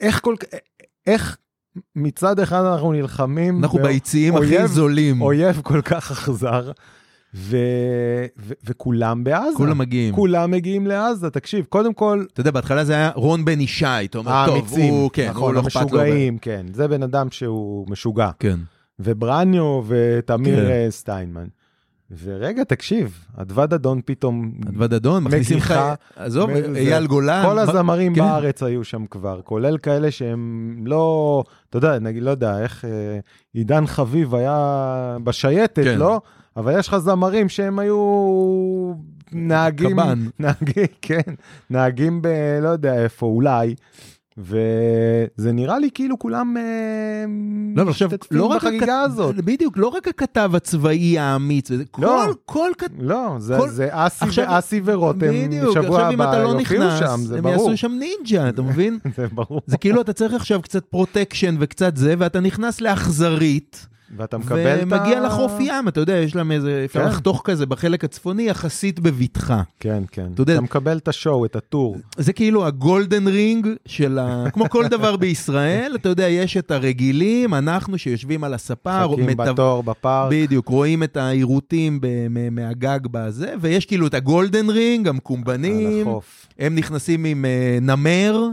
איך כל... כך... איך מצד אחד אנחנו נלחמים... אנחנו ביציעים הכי זולים, אויב כל כך אכזר, ו... ו... וכולם בעזה. כולם מגיעים. כולם מגיעים לעזה, תקשיב, קודם כל, אתה יודע, בהתחלה זה היה רון בן ישי, אתה אומר, טוב, האמיצים, הוא, כן, נכון, הוא לא אכפת לו. המשוגעים, כן, זה בן אדם שהוא משוגע. כן. וברניו ותמיר כן. סטיינמן. ורגע, תקשיב, אדווד אדון פתאום, אדווד אדון, מכניסים לך. עזוב, אייל גולן. כל הזמרים כן. בארץ היו שם כבר, כולל כאלה שהם לא, אתה יודע, נגיד, לא יודע, איך אה, עידן חביב היה בשייטת, כן. לא? אבל יש לך זמרים שהם היו נהגים, קב"ן. נהגים, כן, נהגים ב... לא יודע איפה, אולי. וזה נראה לי כאילו כולם אה, לא, עכשיו, משתתפים לא רק בחגיגה הכת- הזאת. בדיוק, לא רק הכתב הצבאי האמיץ, לא. כל, כל כתב... לא, זה, כל- זה אסי, עכשיו- ואסי ורותם, בדיוק, שבוע עכשיו הבא לא יופיעו נכנס, שם, זה הם ברור. יעשו שם נינג'ה, אתה מבין? זה ברור. זה כאילו אתה צריך עכשיו קצת פרוטקשן וקצת זה, ואתה נכנס לאכזרית, ואתה מקבל את ה... ומגיע לחוף ים, אתה יודע, יש להם איזה, אפשר כן. לחתוך כזה בחלק הצפוני יחסית בבטחה. כן, כן. אתה יודע- אתה מקבל את השואו, את הטור. זה כאילו הגולדן רינג של ה... כמו כל דבר בישראל, אתה יודע, יש את הרגילים, אנחנו שיושבים על הספה, מחכים מטו- בתור בפארק. בדיוק, רואים את העירותים ב- מהגג בזה, ויש כאילו את הגולדן רינג, על המקומבנים, החוף. הם נכנסים עם אה, נמר,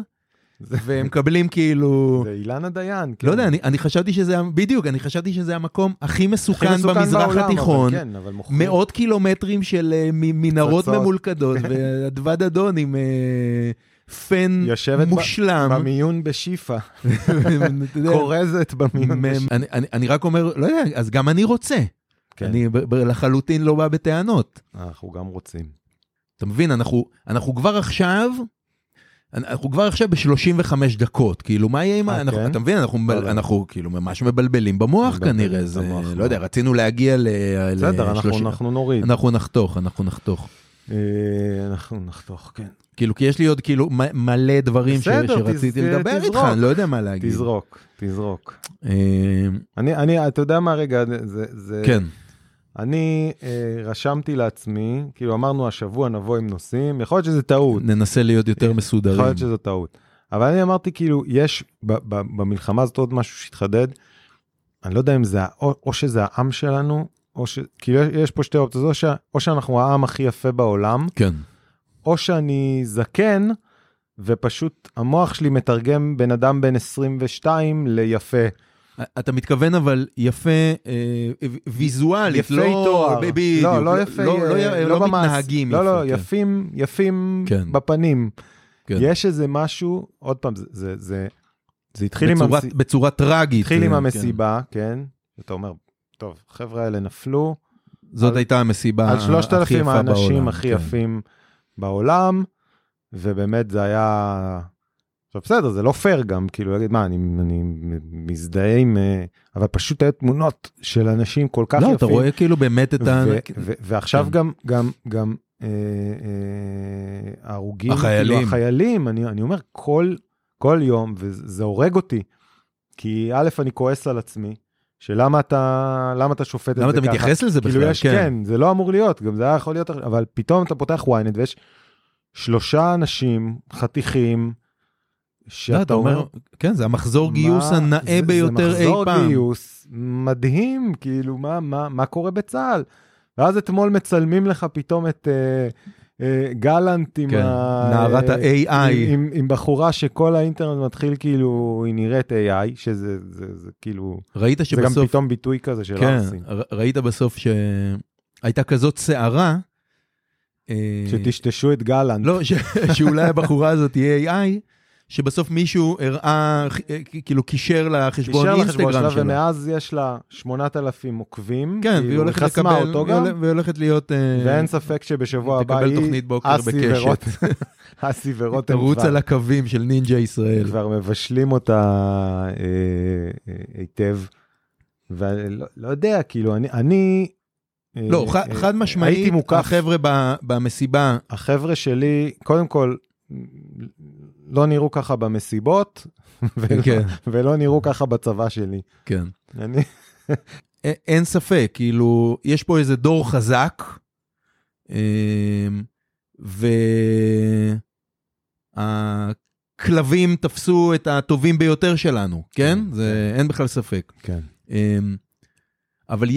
והם מקבלים כאילו... זה אילנה דיין. כן. לא יודע, אני, אני חשבתי שזה, ה- בדיוק, אני חשבתי שזה המקום הכי הכי מסוכן, מסוכן במזרח בעולם, אבל התיכון. כן, אבל מוכרים. מאות קילומטרים של מ- מנהרות. ממולכדות, ואדווד אדון עם אה, פן יושבת מושלם. במיון בשיפא, כורזת במיון בשיפא. אני- אני- אני רק אומר, לא יודע, אז גם אני רוצה. כן. אני ב- ב- לחלוטין לא בא בטענות. אנחנו גם רוצים. אתה מבין, אנחנו, אנחנו כבר עכשיו, אנחנו כבר עכשיו ב-35 דקות, כאילו מה יהיה עם ה... אה, אנחנו- כן? אתה מבין, אנחנו, לא, לא. אנחנו כאילו ממש מבלבלים במוח כנראה, זה, במוח, לא יודע. רצינו להגיע ל... בסדר, אנחנו- אנחנו נוריד. אנחנו נחתוך, אנחנו נחתוך. אה, אנחנו נחתוך, כן. כאילו, כי יש לי עוד כאילו מ- מלא דברים ש- בסדר, שרציתי תז- לדבר איתך, תזרוק. אני לא יודע מה להגיד. תזרוק, תזרוק. אה, אני, אני, אתה יודע מה, רגע, זה, זה... כן, אני אה, רשמתי לעצמי, כאילו אמרנו השבוע נבוא עם נושאים, יכול להיות שזה טעות, ננסה להיות יותר יכול מסודרים. להיות שזו טעות. אבל אני אמרתי כאילו, יש ב, ב, במלחמה הזאת עוד משהו שהתחדד, אני לא יודע אם זה, או, או שזה העם שלנו, או ש... כאילו יש, יש פה שתי אופציות, או, ש, או שאנחנו העם הכי יפה בעולם, כן, או שאני זקן, ופשוט המוח שלי מתרגם בן אדם בן 22 ליפה. אתה מתכוון אבל יפה אה, ויזואלית, יפי לא... תואר. ב- בדיוק, לא, לא יפה, לא, לא, אה, לא, במעש. מתנהגים לא, לא, יפה, כן. יפים, יפים כן. בפנים. כן. יש איזה משהו, עוד פעם, זה, זה, זה, זה התחיל עם, בצורה, המס... בצורה טראגית. התחיל אה, עם כן. המסיבה, כן. אתה אומר, טוב, החבר'ה האלה נפלו, זאת על- הייתה המסיבה על הכי 3,000 יפה האנשים בעולם, הכי כן. יפים בעולם, ובאמת זה היה עכשיו בסדר, זה לא פייר גם, כאילו להגיד, מה, אני, אני מזדהה עם... אה, אבל פשוט היו תמונות של אנשים כל כך לא, יפים. אתה רואה כאילו באמת את ה... ועכשיו כן. גם, גם, גם אה, אה, ההרוגים, החיילים. כאילו החיילים, אני, אני אומר, כל, כל יום, וזה הורג אותי, כי א', אני כועס על עצמי, שלמה אתה, למה אתה שופט את זה למה ככה? אתה מתייחס לזה כאילו בכלל? יש, כן, זה לא אמור להיות, גם זה היה יכול להיות, אבל פתאום אתה פותח ynet ויש שלושה אנשים חתיכים, לא, שאתה אתה אומר, כן, זה המחזור גיוס מה- הנאה זה- ביותר זה אי מחזור פעם. גיוס מדהים, כאילו, מה, מה, מה קורה בצה"ל? ואז אתמול מצלמים לך פתאום את אה, אה, גלנט עם כן, ה... נערת אה, ה-AI. עם, עם, עם בחורה שכל האינטרנט מתחיל כאילו, היא נראית AI, שזה זה, זה, כאילו, ראית זה גם שבסוף, פתאום ביטוי כזה של כן, ערסים. ר- ראית בסוף שהייתה כזאת סערה, אה, שטשטשו את גלנט. לא, ש- שאולי הבחורה הזאת תהיה AI, שבסוף מישהו הראה, אה, כאילו קישר לחשבון קישר לחשבון אינסטגרם שלה, שלה. ומאז יש לה 8,000 עוקבים. כן, כאילו, והיא הולכת חסמה לקבל, אותו גם, הולכת- והיא הולכת להיות, אה, ואין ספק שבשבוע הבא תקבל היא, תוכנית בוקר בקשת. אסי ורותם תרוץ כבר- על הקווים של נינג'ה ישראל. כבר מבשלים אותה אה, היטב. ולא לא יודע, כאילו, אני... לא, חד משמעית, החבר'ה במסיבה, החבר'ה שלי, קודם כל, לא נראו ככה במסיבות, ולא- כן, ולא נראו ככה בצבא שלי. כן. אני... אין ספק, כאילו, יש פה איזה דור חזק, אמ, והכלבים תפסו את הטובים ביותר שלנו, כן? כן, זה, אין בכלל ספק. כן. אבל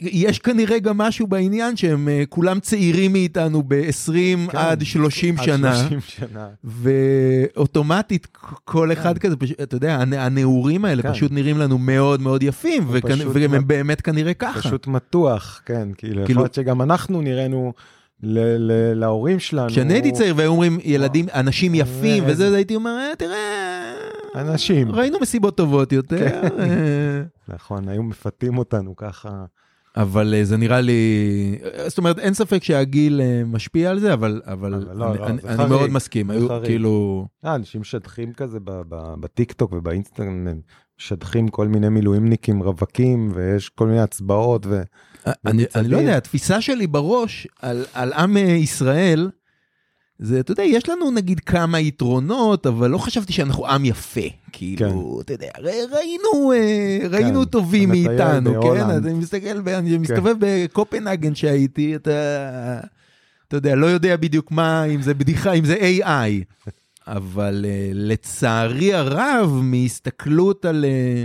יש כנראה גם משהו בעניין שהם אה, כולם צעירים מאיתנו ב-20 כן, עד 30 עד שנה. 30 שנה. ואוטומטית כל אחד כזה, פשוט, אתה יודע, הנ- הנעורים האלה כן. פשוט נראים לנו מאוד מאוד יפים, וכנ- והם מ- באמת כנראה ככה. פשוט מתוח, כן, כאילו, יכול כאילו- להיות שגם אנחנו נראינו להורים שלנו. כשאני הייתי צעיר והיו אומרים ילדים, אנשים יפים איזה- וזה, הייתי אומר, "אה, תראה, אנשים. ראינו מסיבות טובות יותר, כן. אה, נכון, היו מפתים אותנו ככה. אבל אה, זה נראה לי, זאת אומרת, אין ספק שהגיל אה, משפיע על זה, אבל אבל אבל לא, אני- לא, אני זה אני חריג, מאוד מסכים, זה היו חריג. כאילו, אה, אנשים משדכים כזה בטיקטוק ובאינסטגרם, הם משדכים כל מיני מילואימניקים רווקים, ויש כל מיני הצבעות, ו... אני, אני. לא יודע, התפיסה שלי בראש על, על עם אה, ישראל, זה, אתה יודע, יש לנו נגיד כמה יתרונות, אבל לא חשבתי שאנחנו עם יפה. כאילו, אתה יודע, ראינו, אה, ראינו כן, טובים מאיתנו, כן? אז אני מסתכל, ב- אני מסתובב בקופנהגן שהייתי, אתה, אתה יודע, לא יודע בדיוק מה, אם זה בדיחה, אם זה AI. אבל אה, לצערי הרב, מהסתכלות על... אה,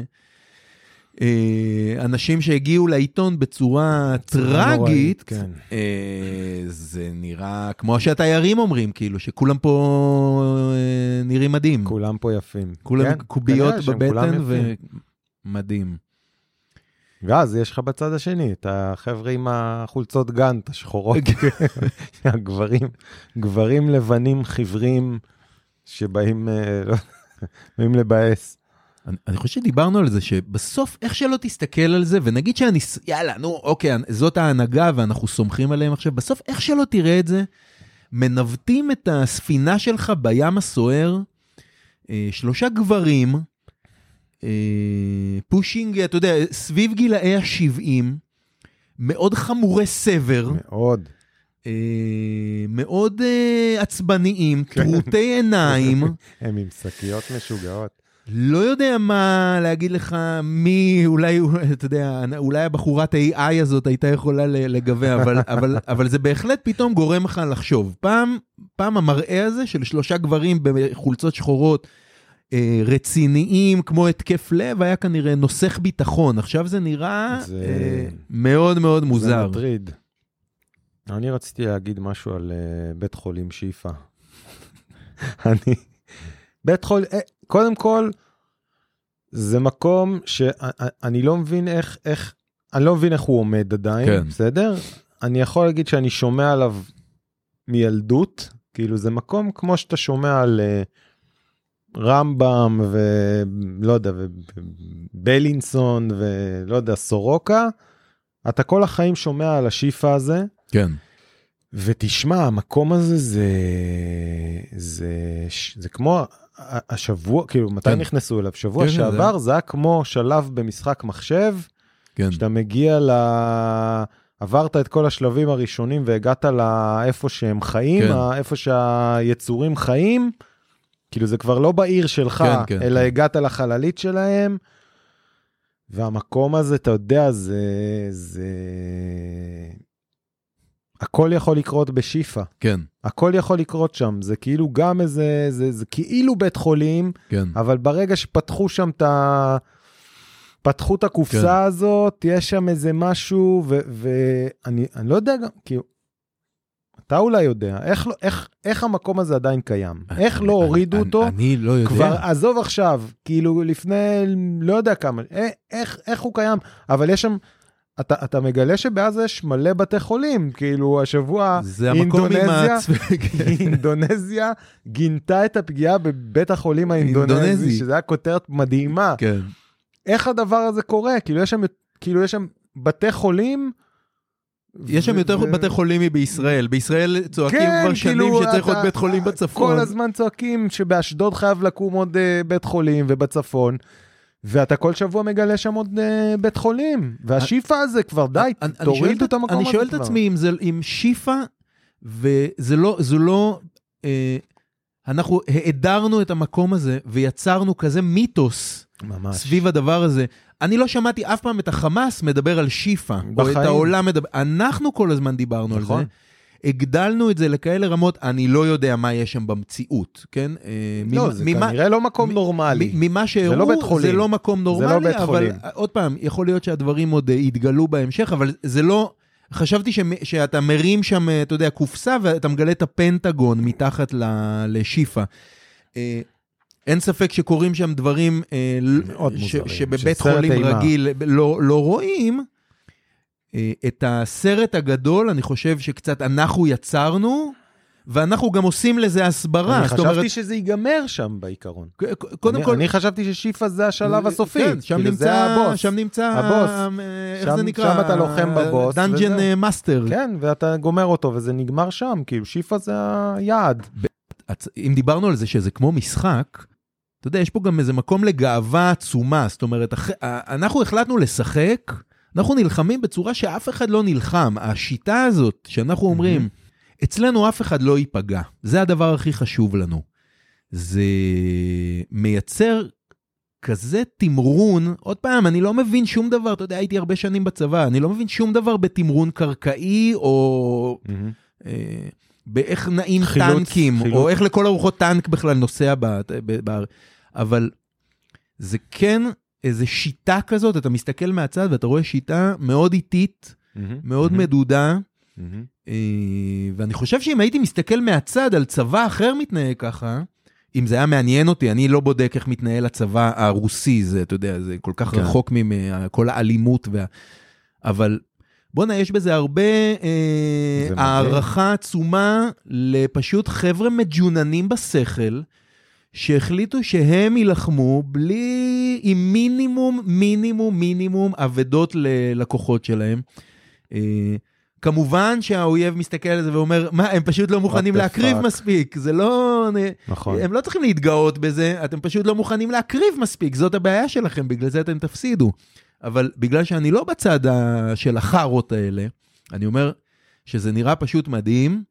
אנשים שהגיעו לעיתון בצורה טרגית, נוראית, כן. אה, זה נראה כמו שהתיירים אומרים, כאילו, שכולם פה אה, נראים מדהים. כולם פה יפים. כולם כן, קוביות בבטן. ומדהים. ואז יש לך בצד השני את החבר'ה עם החולצות גאנט השחורות, הגברים, גברים לבנים חיוורים שבאים אה, לא- באים לבאס. אני, אני חושב שדיברנו על זה שבסוף איך שלא תסתכל על זה ונגיד שאני יאללה נו אוקיי זאת ההנהגה ואנחנו סומכים עליהם עכשיו בסוף איך שלא תראה את זה מנווטים את הספינה שלך בים הסוער אה, שלושה גברים אה, פושינג אתה יודע סביב גילאי ה-70 מאוד חמורי סבר מאוד. אה, מאוד אה, עצבניים כן. טרוטי עיניים. הם עם שקיות משוגעות. לא יודע מה להגיד לך, מי, אולי, אתה יודע, אולי הבחורת ה-AI הזאת הייתה יכולה לגבי, אבל, אבל, אבל זה בהחלט פתאום גורם לך לחשוב. פעם, פעם המראה הזה של שלושה גברים בחולצות שחורות, אה, רציניים, כמו התקף לב, היה כנראה נוסך ביטחון. עכשיו זה נראה זה- אה, מאוד מאוד זה מוזר. מטריד. אני רציתי להגיד משהו על אה, בית חולים שיפא. אני, בית חולים, אה, קודם כל, זה מקום שאני לא מבין איך, איך, אני לא מבין איך הוא עומד עדיין, כן. בסדר? אני יכול להגיד שאני שומע עליו מילדות, כאילו זה מקום כמו שאתה שומע על אה, רמב"ם ולא יודע, ובלינסון ולא יודע, סורוקה, אתה כל החיים שומע על השיפא הזה, כן. ותשמע, המקום הזה זה, זה, זה כמו ה- השבוע, כאילו, מתי כן. נכנסו אליו? שבוע כן, שעבר זה היה כמו שלב במשחק מחשב, כן, שאתה מגיע ל... עברת את כל השלבים הראשונים והגעת לאיפה שהם חיים, כן. איפה שהיצורים חיים, כאילו זה כבר לא בעיר שלך, כן, כן, אלא כן. הגעת לחללית שלהם, והמקום הזה, אתה יודע, זה... זה... הכל יכול לקרות בשיפא, כן, הכל יכול לקרות שם, זה כאילו גם איזה, זה, זה כאילו בית חולים, כן. אבל ברגע שפתחו שם את ה... פתחו את הקופסה כן. הזאת, יש שם איזה משהו, ואני אני לא יודע גם, כאילו, אתה אולי יודע, איך, לא- איך, איך המקום הזה עדיין קיים? איך לא אני- הורידו אני- אותו? אני לא יודע. כבר עזוב עכשיו, כאילו לפני לא יודע כמה, אה, איך, איך הוא קיים, אבל יש שם, אתה, אתה מגלה שבעזה יש מלא בתי חולים, כאילו השבוע אינדונזיה. אינדונזיה גינתה את הפגיעה בבית החולים האינדונזי, אינדונזי. שזה היה כותרת מדהימה. כן. איך הדבר הזה קורה? כאילו יש שם, כאילו יש שם בתי חולים. יש שם יותר בתי חולים מבישראל. בישראל צועקים כן, כבר שנים כאילו, שצריך עוד בית חולים בצפון. כל הזמן צועקים שבאשדוד חייב לקום עוד אה, בית חולים ובצפון. ואתה כל שבוע מגלה שם עוד אה, בית חולים, והשיפא הזה כבר די, תורידו את- המקום הזה אני שואל את כבר. עצמי אם זה, אם שיפא, וזה לא, זה לא, אה, אנחנו העדרנו את המקום הזה ויצרנו כזה מיתוס ממש. סביב הדבר הזה. אני לא שמעתי אף פעם את החמאס מדבר על שיפא, או את בחיים. העולם מדבר, אנחנו כל הזמן דיברנו על נכון. זה. הגדלנו את זה לכאלה רמות, אני לא יודע מה יש שם במציאות, כן? אה, לא, ממה- זה כנראה לא מקום נורמלי. ממה שהראו, לא בית חולים. זה לא מקום נורמלי, בית אבל חולים. עוד פעם, יכול להיות שהדברים עוד אה, יתגלו בהמשך, אבל זה לא... חשבתי שמ- שאתה מרים שם, אה, אתה יודע, קופסה, ואתה מגלה את הפנטגון מתחת ל- לשיפא. אה, אין ספק שקורים שם דברים ש- מוזרים, שבבית חולים אימה. רגיל לא, לא רואים. אה, את הסרט הגדול, אני חושב שקצת אנחנו יצרנו, ואנחנו גם עושים לזה הסברה. אני זאת אומרת, חשבתי שזה ייגמר שם בעיקרון. קודם אני- כל, אני חשבתי ששיפא זה השלב הסופי. כן, שם כאילו, נמצא, זה הבוס. שם נמצא, הבוס. אה, איך שם- זה נקרא? שם אתה לוחם בבוס, dungeon. master. כן, ואתה גומר אותו וזה נגמר שם, כאילו שיפא זה היעד. אם דיברנו על זה שזה כמו משחק, אתה יודע, יש פה גם איזה מקום לגאווה עצומה, זאת אומרת, אח- אה, אנחנו החלטנו לשחק, אנחנו נלחמים בצורה שאף אחד לא נלחם. השיטה הזאת, שאנחנו אומרים, אצלנו אף אחד לא ייפגע, זה הדבר הכי חשוב לנו. זה מייצר כזה תמרון, עוד פעם, אני לא מבין שום דבר, אתה יודע, הייתי הרבה שנים בצבא, אני לא מבין שום דבר בתמרון קרקעי, או אה, באיך נעים חילוץ, טנקים, חילוץ. או איך לכל הרוחות טנק בכלל נוסע ב- ב- ב- אבל זה כן איזה שיטה כזאת, אתה מסתכל מהצד ואתה רואה שיטה מאוד איטית, מאוד מדודה, אה, ואני חושב שאם הייתי מסתכל מהצד על צבא אחר מתנהג ככה, אם זה היה מעניין אותי, אני לא בודק איך מתנהל הצבא הרוסי, זה, אתה יודע, זה כל כך כן. רחוק מכל האלימות, וה... אבל בואנה, יש בזה הרבה אה. הערכה עצומה לפשוט חבר'ה מג'וננים בשכל, שהחליטו שהם יילחמו בלי, עם מינימום, מינימום, מינימום אבדות ללקוחות שלהם. אה, כמובן שהאויב מסתכל על זה ואומר, מה, הם פשוט לא מוכנים להקריב fuck?" מספיק, זה לא... נכון. הם לא צריכים להתגאות בזה, אתם פשוט לא מוכנים להקריב מספיק, זאת הבעיה שלכם, בגלל זה אתם תפסידו. אבל בגלל שאני לא בצד של החארות האלה, אני אומר שזה נראה פשוט מדהים.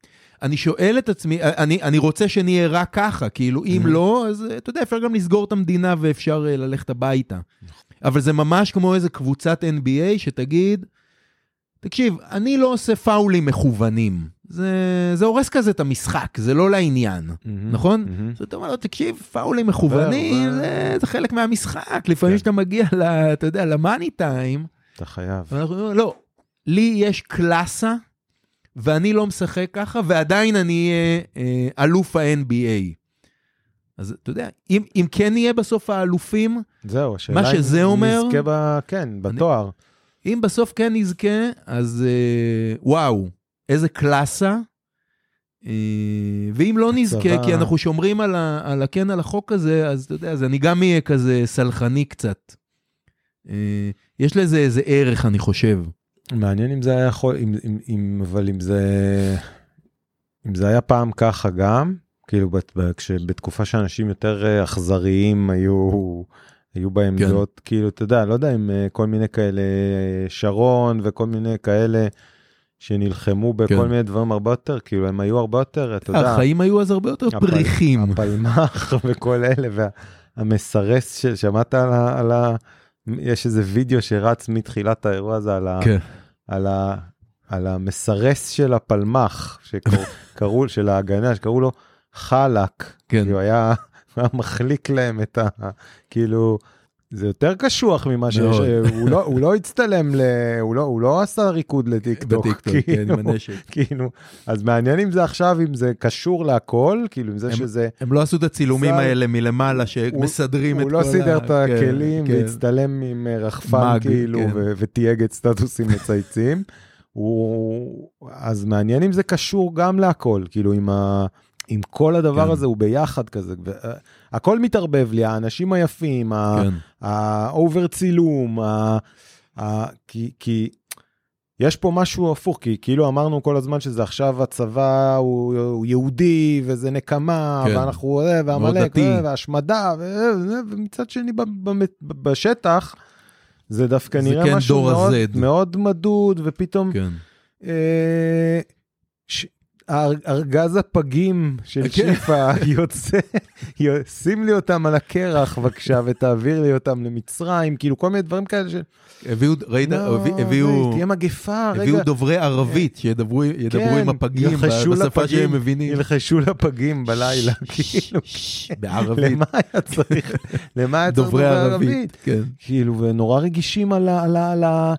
אני שואל את עצמי, אני, אני רוצה שנהיה רק ככה, כאילו אם Mhm. לא, אז אתה יודע, אפשר גם לסגור את המדינה ואפשר אה, ללכת הביתה. אבל זה ממש כמו איזה קבוצת NBA שתגיד, תקשיב, אני לא עושה פאולים מכוונים. זה, זה הורס כזה את המשחק, זה לא לעניין, נכון? אז אתה אומר לו, תקשיב, פאולים מכוונים, זה, זה חלק מהמשחק, לפעמים כן. כשאתה מגיע, ל, אתה יודע, למאני טיים, אתה חייב. ואנחנו לא, לי יש קלאסה, ואני לא משחק ככה, ועדיין אני אהיה אה, אלוף ה-NBA. אז אתה יודע, אם, אם כן נהיה בסוף האלופים, זהו, השאלה מה שזה אם אומר- נזכה ב... כן, בתואר. אם בסוף כן נזכה, אז אה, וואו, איזה קלאסה. אה, ואם לא נזכה, הצבא- כי אנחנו שומרים על, ה, על הכן על החוק הזה, אז אתה יודע, אז אני גם אהיה כזה סלחני קצת. אה, יש לזה איזה ערך, אני חושב. מעניין אם זה היה יכול, אם, אם, אם, אבל אם זה, אם זה היה פעם ככה גם, כאילו בת- ב- כשבתקופה שאנשים יותר אה, אכזריים היו, היו בהם כן. דעות, כאילו, אתה יודע, לא יודע אם אה, כל מיני כאלה, אה, שרון וכל מיני כאלה שנלחמו בכל כן. מיני דברים הרבה יותר, כאילו, הם היו הרבה יותר, אתה יודע, החיים היו אז הרבה יותר הפל- פריחים. הפלמ"ח וכל אלה, והמסרס, של- שמעת על ה... על ה... יש איזה וידאו שרץ מתחילת האירוע הזה על ה... כן. על, ה, על המסרס של הפלמ"ח, שקראו, של ההגנה, שקראו לו חלק. כן. כאילו היה, היה מחליק להם את ה... כאילו, זה יותר קשוח ממה שיש. הוא לא, הוא לא הצטלם, ל, הוא, לא, הוא לא עשה ריקוד לטיקטוק. בטיקטוק, כן, כאילו, עם הנשק. כאילו, אז מעניין אם זה עכשיו, אם זה קשור להכל, כאילו, עם זה הם- שזה... הם לא עשו את הצילומים האלה מלמעלה שמסדרים את הוא כל ה... לא סידר את כן, הכלים כן. והצטלם עם אה, רחפן כאילו כן. ו- ותייג את סטטוסים מצייצים. הוא... אז מעניין אם זה קשור גם להכל, כאילו עם, ה... עם כל הדבר כן. הזה הוא ביחד כזה. ו... הכל מתערבב לי, האנשים היפים, כן. האובר צילום, ה... ה... כי, כי יש פה משהו הפוך, כי כאילו אמרנו כל הזמן שזה עכשיו הצבא הוא, הוא יהודי וזה נקמה, כן. ואנחנו, אה, ועמלק. אה, והשמדה, ו- ומצד שני ב- ב- בשטח, זה דווקא זה נראה כן משהו מאוד. מאוד מדוד, ופתאום כן. אה, ארגז הפגים של כן. שיפה יוצא, שים לי אותם על הקרח בבקשה ותעביר לי אותם למצרים, כאילו כל מיני דברים כאלה של... הביאו, ראית, לא, הביא- הביאו... תהיה מגפה, רגע. הביאו דוברי ערבית שידברו ידברו כן, עם הפגים בשפה שהם מבינים. ילחשו לפגים בלילה, כאילו, בערבית, למה היה צריך, למה היה צריך דוברי דובר ערבית. כן. כאילו, ונורא רגישים על ה-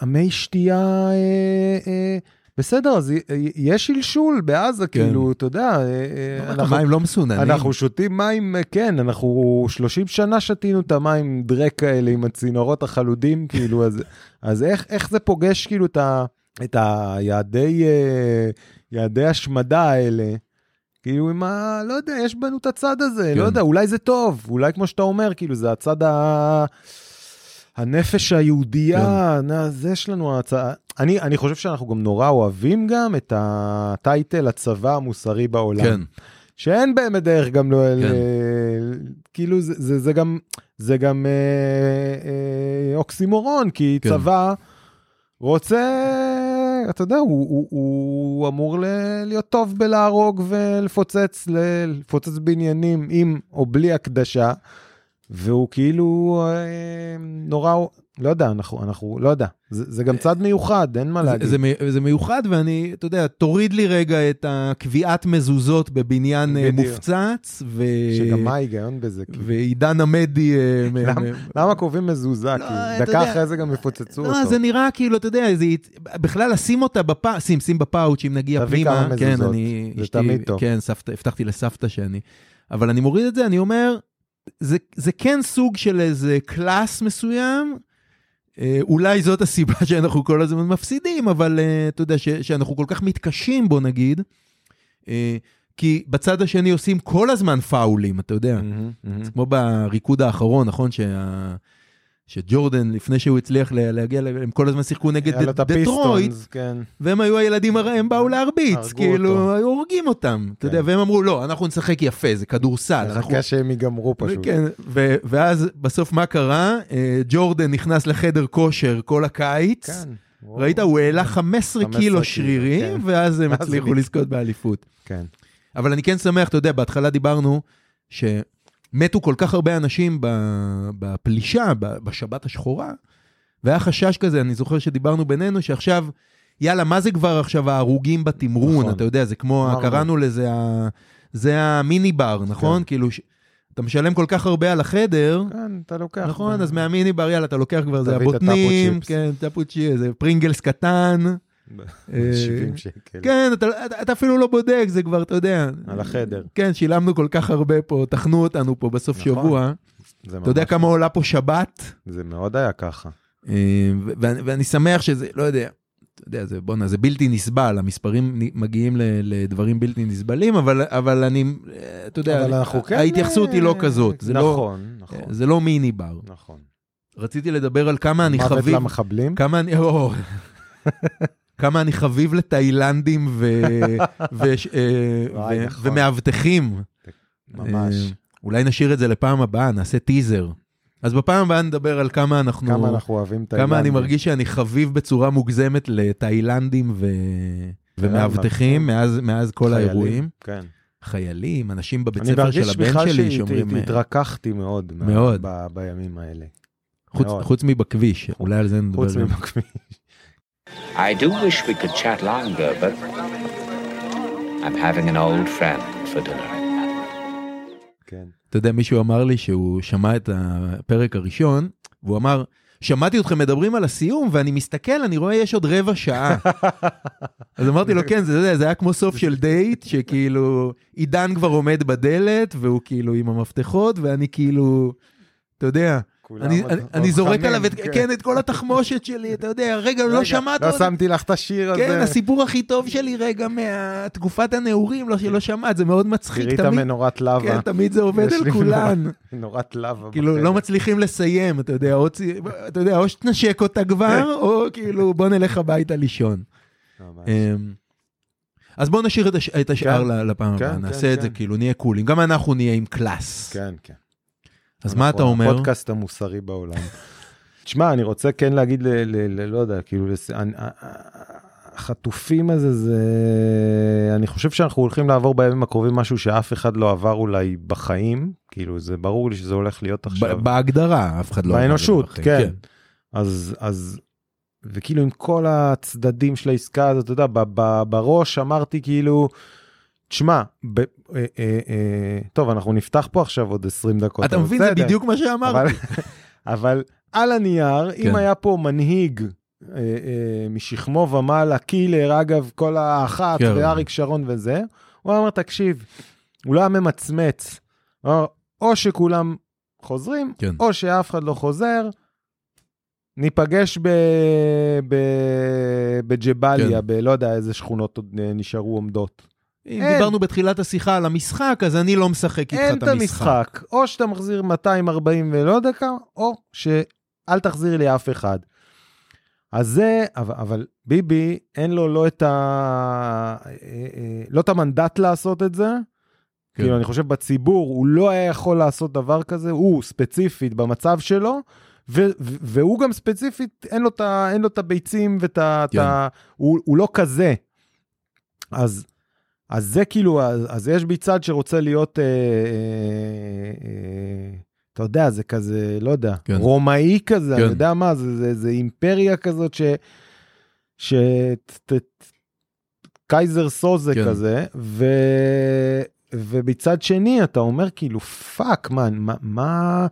המי שתייה, אה, אה, בסדר, אז יש שלשול בעזה, כן. כאילו, אתה יודע, אה, אה, אנחנו- המים לא מסוננים. אנחנו שותים מים, אה, כן, אנחנו 30 שנה שתינו את המים דרק כאלה עם הצינורות החלודים, כאילו, אז, אז איך, איך זה פוגש כאילו את, ה, את היעדי יעדי השמדה האלה? כאילו עם ה... לא יודע, יש בנו את הצד הזה, כן. לא יודע, אולי זה טוב, אולי כמו שאתה אומר, כאילו, זה הצד ה... הנפש היהודייה, כן. נה, זה יש לנו הצעה. אני, אני חושב שאנחנו גם נורא אוהבים גם את הטייטל הצבא המוסרי בעולם. כן, שאין באמת דרך גם לא... כן. ל- כאילו זה, זה, זה גם, זה גם אה, אה, אוקסימורון, כי כן. צבא רוצה, אתה יודע, הוא, הוא, הוא אמור ל- להיות טוב בלהרוג ולפוצץ, ל- לפוצץ בניינים עם או בלי הקדשה, והוא כאילו אה, נורא, לא יודע, אנחנו, אנחנו לא יודע, זה, זה גם צד מיוחד, אין מה זה- להגיד. זה זה מיוחד ואני, אתה יודע, תוריד לי רגע את הקביעת מזוזות בבניין אה, בדיוק. מופצץ, ו... שגם מה ההיגיון בזה? כאילו? ועידן עמדי... אה, למה- קובעים מזוזה? לא, כאילו, אתה דקה יודע- אחרי זה גם יפוצצו לא, אותו. זה נראה כאילו, אתה יודע, זה, בכלל לשים אותה בפאוץ', שים, שים בפאוץ', אם נגיע תביא פנימה. כמה כן, מזוזות, אני... זה אשתי- תמיד טוב. כן, סבתא, הבטחתי לסבתא שאני... אבל אני מוריד את זה, אני אומר, זה, זה כן סוג של איזה class מסוים. אה, אולי זאת הסיבה שאנחנו כל הזמן מפסידים, אבל אה, אתה יודע, ש, שאנחנו כל כך מתקשים בו נגיד. אה, כי בצד השני עושים כל הזמן פאולים, אתה יודע. מהמם, מהמם. זה כמו בריקוד האחרון, נכון? שה... שג'ורדן, לפני שהוא הצליח לה- להגיע, הם כל הזמן שיחקו נגד דטרויט, כן. והם היו הילדים הם באו להרביץ, כאילו, אותו. היו הורגים אותם, אתה כן. יודע, והם אמרו, לא, אנחנו נשחק יפה, זה כדורסל. אנחנו- חכה שהם ייגמרו פשוט. כן, ו- ואז בסוף מה קרה? אה, ג'ורדן נכנס לחדר כושר כל הקיץ, כן. ראית, הוא העלה 15 15 קילו שרירים, כן. ואז הם הצליחו. לזכות באליפות. כן. אבל אני כן שמח, אתה יודע, בהתחלה דיברנו שמתו כל כך הרבה אנשים בפלישה, בשבת השחורה, והיה חשש כזה, אני זוכר שדיברנו בינינו, שעכשיו, יאללה, מה זה כבר עכשיו ההרוגים בתמרון? נכון. אתה יודע, זה כמו, אמרנו. קראנו לזה, זה המיני בר, נכון? כן. כאילו, ש- אתה משלם כל כך הרבה על החדר, כן, אתה לוקח. נכון? ב- אז מהמיני בר, יאללה, אתה לוקח כבר, זה הבוטנים. כן, טאפו צ'יפס, זה פרינגלס קטן. ב- אה, 70 שקל. כן, אתה, אתה, אתה אפילו לא בודק, זה כבר, אתה יודע. על החדר. כן, שילמנו כל כך הרבה פה, טחנו אותנו פה בסוף נכון. שבוע. אתה יודע כמה עולה פה שבת? זה מאוד היה ככה. אה, ואני, ואני שמח שזה, לא יודע, אתה יודע, זה, בואנה, זה בלתי נסבל, המספרים מגיעים לדברים בלתי נסבלים, אבל, אבל אני, אה, אתה יודע, אבל אנחנו כן... ההתייחסות היא לא כזאת, זה לא, נכון, נכון. זה לא מיני בר. נכון. רציתי לדבר על כמה אני מוות חביב, למחבלים? כמה אני, כמה אני חביב לתאילנדים ו- ו- אה, ו- נכון. ומאבטחים. ממש. אה, אולי נשאיר את זה לפעם הבאה, נעשה טיזר. אז בפעם הבאה נדבר על כמה אנחנו... כמה אנחנו אוהבים תאילנדים. כמה אני מרגיש שאני חביב בצורה מוגזמת לתאילנדים ו... ומאבטחים מאז, מאז כל חיילים, האירועים. כן. חיילים, אנשים בבית אני ספר של מרגיש הבן בכלל שלי שאומרים... אה, שהתרככתי מאוד. מה- מאוד. ב- בימים האלה. חוץ, מאוד. חוץ מבכביש, אולי על זה נדבר. חוץ. מבכביש. I do wish we could chat longer, but I'm having an old friend for dinner. כן. אתה יודע, מישהו אמר לי שהוא שמע את הפרק הראשון, והוא אמר, שמעתי אתכם מדברים על הסיום, ואני מסתכל, אני רואה יש עוד רבע שעה. אז אמרתי לו, כן, זה, זה, זה היה כמו סוף של דייט, שכאילו, עידן כבר עומד בדלת, והוא כאילו עם המפתחות, ואני כאילו, אתה יודע, אני, זורק עליו את, כן. כן, את כל התחמושת שלי, אתה יודע, רגע, לא שמעת לא עוד, שמתי לך את השיר הזה. כן, הסיפור הכי טוב שלי רגע מהתקופת הנעורים, לא שלא שמעת, זה מאוד מצחיק, תראי את המנורת לבה. כן, תמיד זה עובד על כולן. מנורת לבה. כאילו. לא מצליחים לסיים, אתה יודע, או, צי- אתה יודע, או שתנשק אותה כבר, או כאילו בוא נלך הביתה לישון. ממש. אמ, אז בוא נשאיר את, הש... את השאר כן. לפעם כן, הבאה, כן, נעשה את זה כן. כאילו, נהיה קולים, גם אנחנו נהיה עם קלאס. כן, כן. אז מה אתה אומר? הפודקאסט המוסרי בעולם. תשמע, אני רוצה כן להגיד, ל, ל, ל, לא יודע, כאילו, לס... אני, החטופים הזה, זה... אני חושב שאנחנו הולכים לעבור בימים הקרובים משהו שאף אחד לא עבר אולי בחיים, כאילו, זה ברור לי שזה הולך להיות עכשיו. בהגדרה, אף אחד לא... עבר באנושות, בחיים, כן. אז, אז, וכאילו עם כל הצדדים של העסקה הזאת, אתה יודע, ב, ב, בראש אמרתי כאילו, תשמע, ב, אה, אה, אה, טוב, אנחנו נפתח פה עכשיו עוד 20 דקות. אתה מבין, זה. בדיוק מה שאמרתי. אבל, אבל על הנייר, כן. אם היה פה מנהיג אה, אה, משכמו ומעלה, קילר, אגב, כל האחת, כן. ואריק שרון וזה, הוא אומר, תקשיב, הוא לא היה ממצמץ. הוא אמר, או שכולם חוזרים, כן. או שאף אחד לא חוזר, ניפגש ב... ב... בג'באליה, כן. בלא יודע איזה שכונות עוד אה, נשארו עומדות. אם אין. דיברנו בתחילת השיחה על המשחק, אז אני לא משחק איתך אין את את המשחק. המשחק, או שאתה מחזיר 240 ולא יודע כמה, או שאל תחזיר לי אף אחד. אז זה, אבל, אבל ביבי, אין לו לא את ה... אה, אה, לא את המנדט לעשות את זה. כן. כאילו, אני חושב בציבור, הוא לא היה יכול לעשות דבר כזה, הוא ספציפית במצב שלו, ו- ו- והוא גם ספציפית, אין לו את את הביצים ואת ה... כן. את הוא, הוא לא כזה. אז, אז זה כאילו, אז, אז יש בי צד שרוצה להיות, אה, אה, אה, אתה יודע, זה כזה, לא יודע, כן. רומאי כזה, כן. אני יודע מה, זה, זה, זה אימפריה כזאת ש... ש... ת- ת- קייזר סוזה כן. כזה, ו... ובצד שני אתה אומר כאילו fuck מה מה מה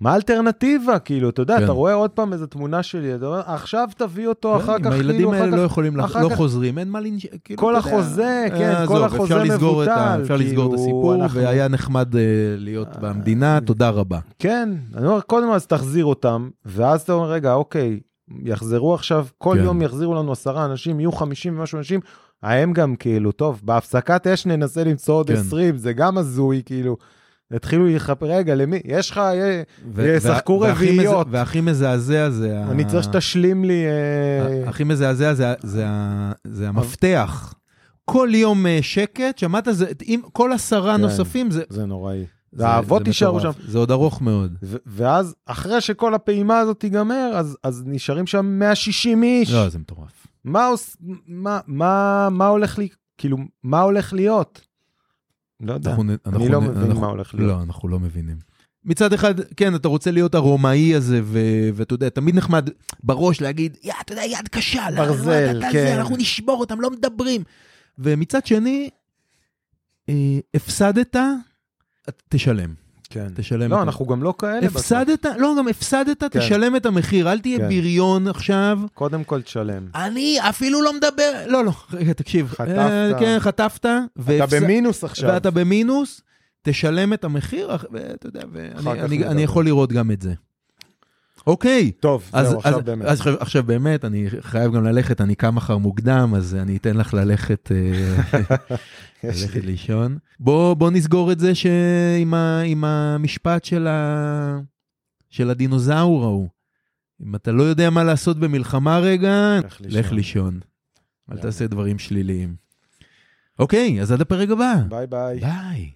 מה האלטרנטיבה כאילו אתה יודע כן. אתה רואה עוד פעם איזה תמונה שלי אתה אומר עכשיו תביא אותו כן, אחר כך הילדים כאילו האלה אחר לא יכולים, לח- לא כך- חוזרים, אין מה לנש... כאילו, כל אתה יודע, החוזה, כן, אה, כל עזוב, החוזה אפשר לסגור את ה- מבוטל, אפשר לסגור את כאילו, הסיפור, אנחנו- והיה נחמד אה, להיות במדינה, תודה רבה. כן אני אומר קודם אז תחזיר אותם ואז אתה אומר רגע אוקיי יחזרו עכשיו כל כן. יום יחזירו לנו עשרה אנשים יהיו 50 ומשהו אנשים. הם גם כאילו טוב בהפסקת אש ננסה למצוא עוד כן. 20 זה גם הזוי כאילו. התחילו לחפש רגע למי יש לך אה, ישחקו רביעיות. והכי מזעזע זה... אני צריך שתשלים לי אה, הכי מזעזע זה, המפתח. כל יום אה, שקט, שמעת? כל עשרה כן. נוספים, זה... זה נוראי. האבות יישארו מטורף. זה עוד ארוך מאוד. ו- ואז אחרי שכל הפעימה הזאת תיגמר אז אז נשארים שם 160 איש. לא, זה מטורף. מה עוש... מה מה מה הולך לי כאילו מה הולך להיות. לא יודע. אנחנו אני אנחנו לא נ- מבין אנחנו- מה הולך להיות. לא, אנחנו לא מבינים. מצד אחד, כן, אתה רוצה להיות הרומאי הזה, ו- ואתה יודע, תמיד נחמד בראש להגיד, יא, אתה יודע, יד קשה, לא, ברזל, לא, אתה- כן. זה, אנחנו נשבור אותם, לא מדברים. ומצד שני, אה, הפסדת, תשלם. כן. תשלם לא את אנחנו גם לא כאלה. הפסדת, לא, גם הפסדת, כן. תשלם את המחיר, אל תהיה כן. בריון עכשיו. קודם כל תשלם. אני אפילו לא מדבר, לא, לא, רגע, תקשיב. חטפת. אה, כן, חטפת. אתה והפס- במינוס עכשיו. ואתה במינוס, תשלם את המחיר, ואתה יודע, ואני אני. אני יכול לראות גם את זה. אוקיי, טוב אז, זהו אז, עכשיו באמת. אז עכשיו, באמת, אני חייב גם ללכת, אני קם מחר מוקדם, אז אני אתן לך ללכת, אה, ללכת לי- לישון. בוא, בוא נסגור את זה שעם ה, עם המשפט של, ה, של הדינוזאור ההוא. אם אתה לא יודע מה לעשות במלחמה רגע, לך לישון. לך לישון. אל. תעשה דברים שליליים. אוקיי, אז עד הפרק הבא. ביי ביי. ביי.